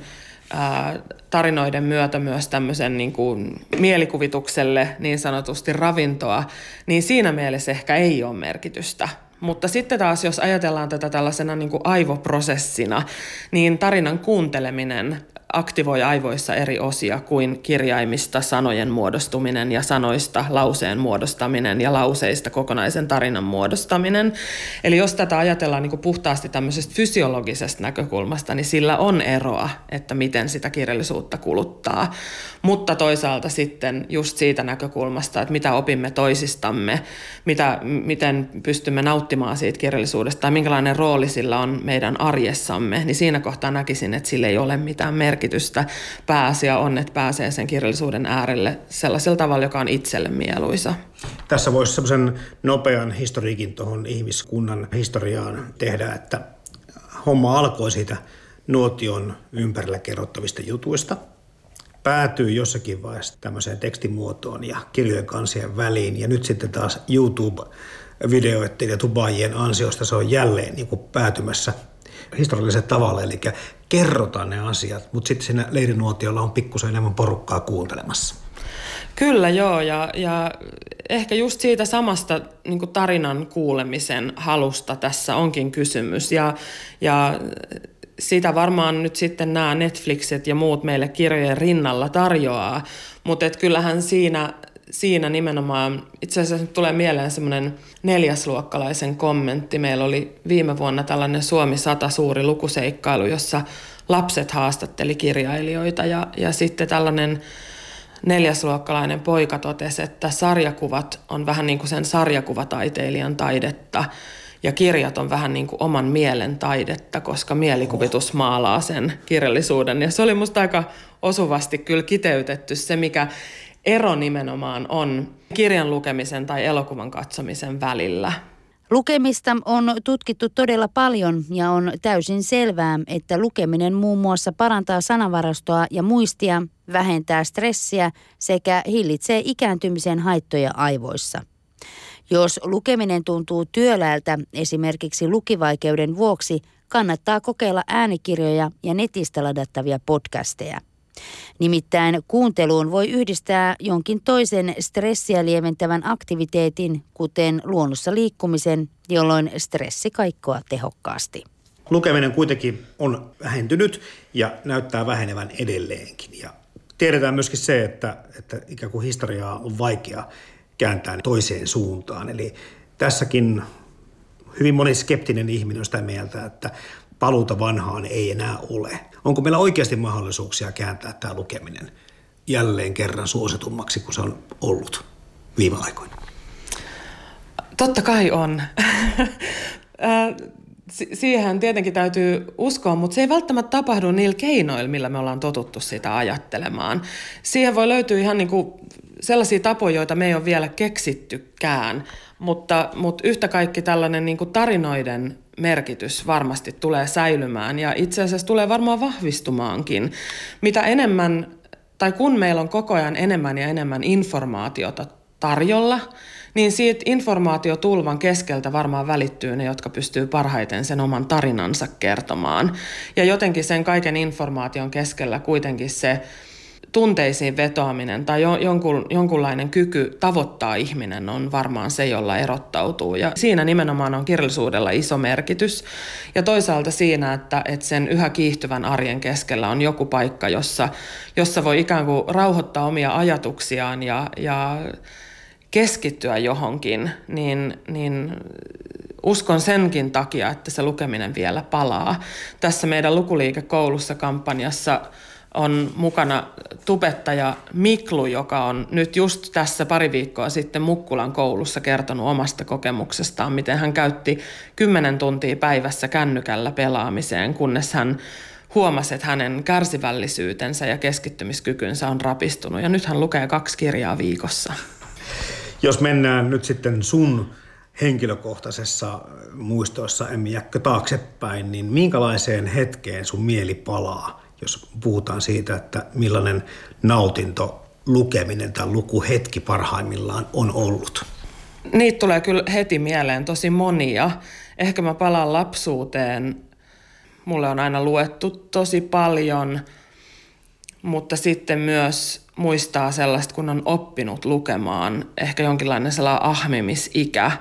tarinoiden myötä myös tämmöisen niin kuin mielikuvitukselle niin sanotusti ravintoa, niin siinä mielessä ehkä ei ole merkitystä. Mutta sitten taas, jos ajatellaan tätä tällaisena niin kuin aivoprosessina, niin tarinan kuunteleminen aktivoi aivoissa eri osia kuin kirjaimista sanojen muodostuminen ja sanoista lauseen muodostaminen ja lauseista kokonaisen tarinan muodostaminen. Eli jos tätä ajatellaan niin kuin puhtaasti tämmöisestä fysiologisesta näkökulmasta, niin sillä on eroa, että miten sitä kirjallisuutta kuluttaa. Mutta toisaalta sitten just siitä näkökulmasta, että mitä opimme toisistamme, mitä, miten pystymme nauttimaan siitä kirjallisuudesta tai minkälainen rooli sillä on meidän arjessamme, niin siinä kohtaa näkisin, että sillä ei ole mitään merkitystä. Pääasia on, että pääsee sen kirjallisuuden äärelle sellaisella tavalla, joka on itselle mieluisa. Tässä voisi semmoisen nopean historiikin tuohon ihmiskunnan historiaan tehdä, että homma alkoi siitä nuotion ympärillä kerrottavista jutuista – päätyy jossakin vaiheessa tämmöiseen tekstimuotoon ja kirjojen kansien väliin. Ja nyt sitten taas YouTube-videoiden ja tubaajien ansiosta se on jälleen niin kuin päätymässä historialliselle tavalle, eli kerrotaan ne asiat, mutta sitten siinä leirinuotiolla on pikkusen enemmän porukkaa kuuntelemassa. Kyllä joo, ja, ja ehkä just siitä samasta niin tarinan kuulemisen halusta tässä onkin kysymys. Ja, ja sitä varmaan nyt sitten nämä Netflixet ja muut meille kirjojen rinnalla tarjoaa, mutta kyllähän siinä, siinä nimenomaan, itse asiassa nyt tulee mieleen semmoinen neljäsluokkalaisen kommentti. Meillä oli viime vuonna tällainen Suomi 100 suuri lukuseikkailu, jossa lapset haastatteli kirjailijoita ja, ja sitten tällainen neljäsluokkalainen poika totesi, että sarjakuvat on vähän niin kuin sen sarjakuvataiteilijan taidetta – ja kirjat on vähän niin kuin oman mielen taidetta, koska mielikuvitus maalaa sen kirjallisuuden. Ja se oli musta aika osuvasti kyllä kiteytetty se, mikä ero nimenomaan on kirjan lukemisen tai elokuvan katsomisen välillä. Lukemista on tutkittu todella paljon ja on täysin selvää, että lukeminen muun muassa parantaa sanavarastoa ja muistia, vähentää stressiä sekä hillitsee ikääntymisen haittoja aivoissa. Jos lukeminen tuntuu työläältä esimerkiksi lukivaikeuden vuoksi, kannattaa kokeilla äänikirjoja ja netistä ladattavia podcasteja. Nimittäin kuunteluun voi yhdistää jonkin toisen stressiä lieventävän aktiviteetin, kuten luonnossa liikkumisen, jolloin stressi kaikkoa tehokkaasti. Lukeminen kuitenkin on vähentynyt ja näyttää vähenevän edelleenkin. Ja tiedetään myöskin se, että, että ikään kuin historiaa on vaikea kääntää toiseen suuntaan. Eli tässäkin hyvin moni skeptinen ihminen on sitä mieltä, että paluuta vanhaan ei enää ole. Onko meillä oikeasti mahdollisuuksia kääntää tämä lukeminen jälleen kerran suositummaksi kuin se on ollut viime aikoina? Totta kai on. siihen tietenkin täytyy uskoa, mutta se ei välttämättä tapahdu niillä keinoilla, millä me ollaan totuttu sitä ajattelemaan. Siihen voi löytyä ihan niin kuin sellaisia tapoja, joita me ei ole vielä keksittykään, mutta, mutta yhtä kaikki tällainen niin kuin tarinoiden merkitys varmasti tulee säilymään ja itse asiassa tulee varmaan vahvistumaankin. Mitä enemmän, tai kun meillä on koko ajan enemmän ja enemmän informaatiota tarjolla, niin siitä informaatiotulvan keskeltä varmaan välittyy ne, jotka pystyy parhaiten sen oman tarinansa kertomaan. Ja jotenkin sen kaiken informaation keskellä kuitenkin se tunteisiin vetoaminen tai jonkun, jonkunlainen kyky tavoittaa ihminen on varmaan se, jolla erottautuu. Ja siinä nimenomaan on kirjallisuudella iso merkitys. Ja toisaalta siinä, että, että sen yhä kiihtyvän arjen keskellä on joku paikka, jossa, jossa voi ikään kuin rauhoittaa omia ajatuksiaan ja, ja keskittyä johonkin, niin, niin uskon senkin takia, että se lukeminen vielä palaa. Tässä meidän lukuliikekoulussa kampanjassa on mukana tubettaja Miklu, joka on nyt just tässä pari viikkoa sitten Mukkulan koulussa kertonut omasta kokemuksestaan, miten hän käytti kymmenen tuntia päivässä kännykällä pelaamiseen, kunnes hän huomasi, että hänen kärsivällisyytensä ja keskittymiskykynsä on rapistunut. Ja nyt hän lukee kaksi kirjaa viikossa. Jos mennään nyt sitten sun henkilökohtaisessa muistoissa Emmi Jäkkö taaksepäin, niin minkälaiseen hetkeen sun mieli palaa, jos puhutaan siitä, että millainen nautinto lukeminen tai lukuhetki parhaimmillaan on ollut? Niitä tulee kyllä heti mieleen tosi monia. Ehkä mä palaan lapsuuteen. Mulle on aina luettu tosi paljon, mutta sitten myös muistaa sellaista, kun on oppinut lukemaan, ehkä jonkinlainen sellainen ahmimisikä,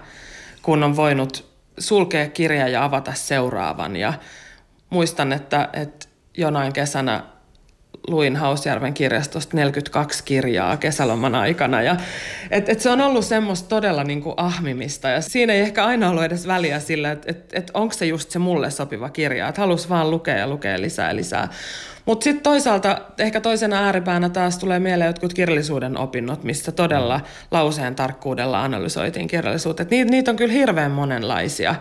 kun on voinut sulkea kirja ja avata seuraavan. Ja muistan, että, että jonain kesänä luin Hausjärven kirjastosta 42 kirjaa kesäloman aikana. Ja, et, et se on ollut semmoista todella niin kuin ahmimista ja siinä ei ehkä aina ollut edes väliä sillä, että et, et onko se just se mulle sopiva kirja. Että halus vaan lukea ja lukea lisää ja lisää. Mutta sitten toisaalta ehkä toisena ääripäänä taas tulee mieleen jotkut kirjallisuuden opinnot, missä todella lauseen tarkkuudella analysoitiin kirjallisuutta. niitä, niitä on kyllä hirveän monenlaisia.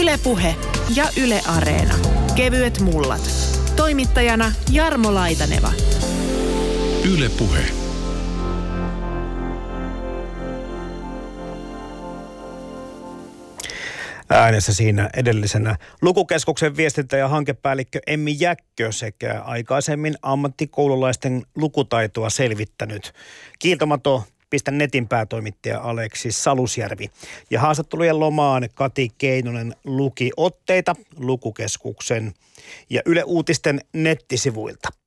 Ylepuhe ja Yle Areena. Kevyet mullat. Toimittajana Jarmo Laitaneva. Ylepuhe. Äänessä siinä edellisenä lukukeskuksen viestintä- ja hankepäällikkö Emmi Jäkkö sekä aikaisemmin ammattikoululaisten lukutaitoa selvittänyt kiiltomato netin päätoimittaja Aleksi Salusjärvi. Ja haastattelujen lomaan Kati Keinonen luki otteita lukukeskuksen ja Yle Uutisten nettisivuilta.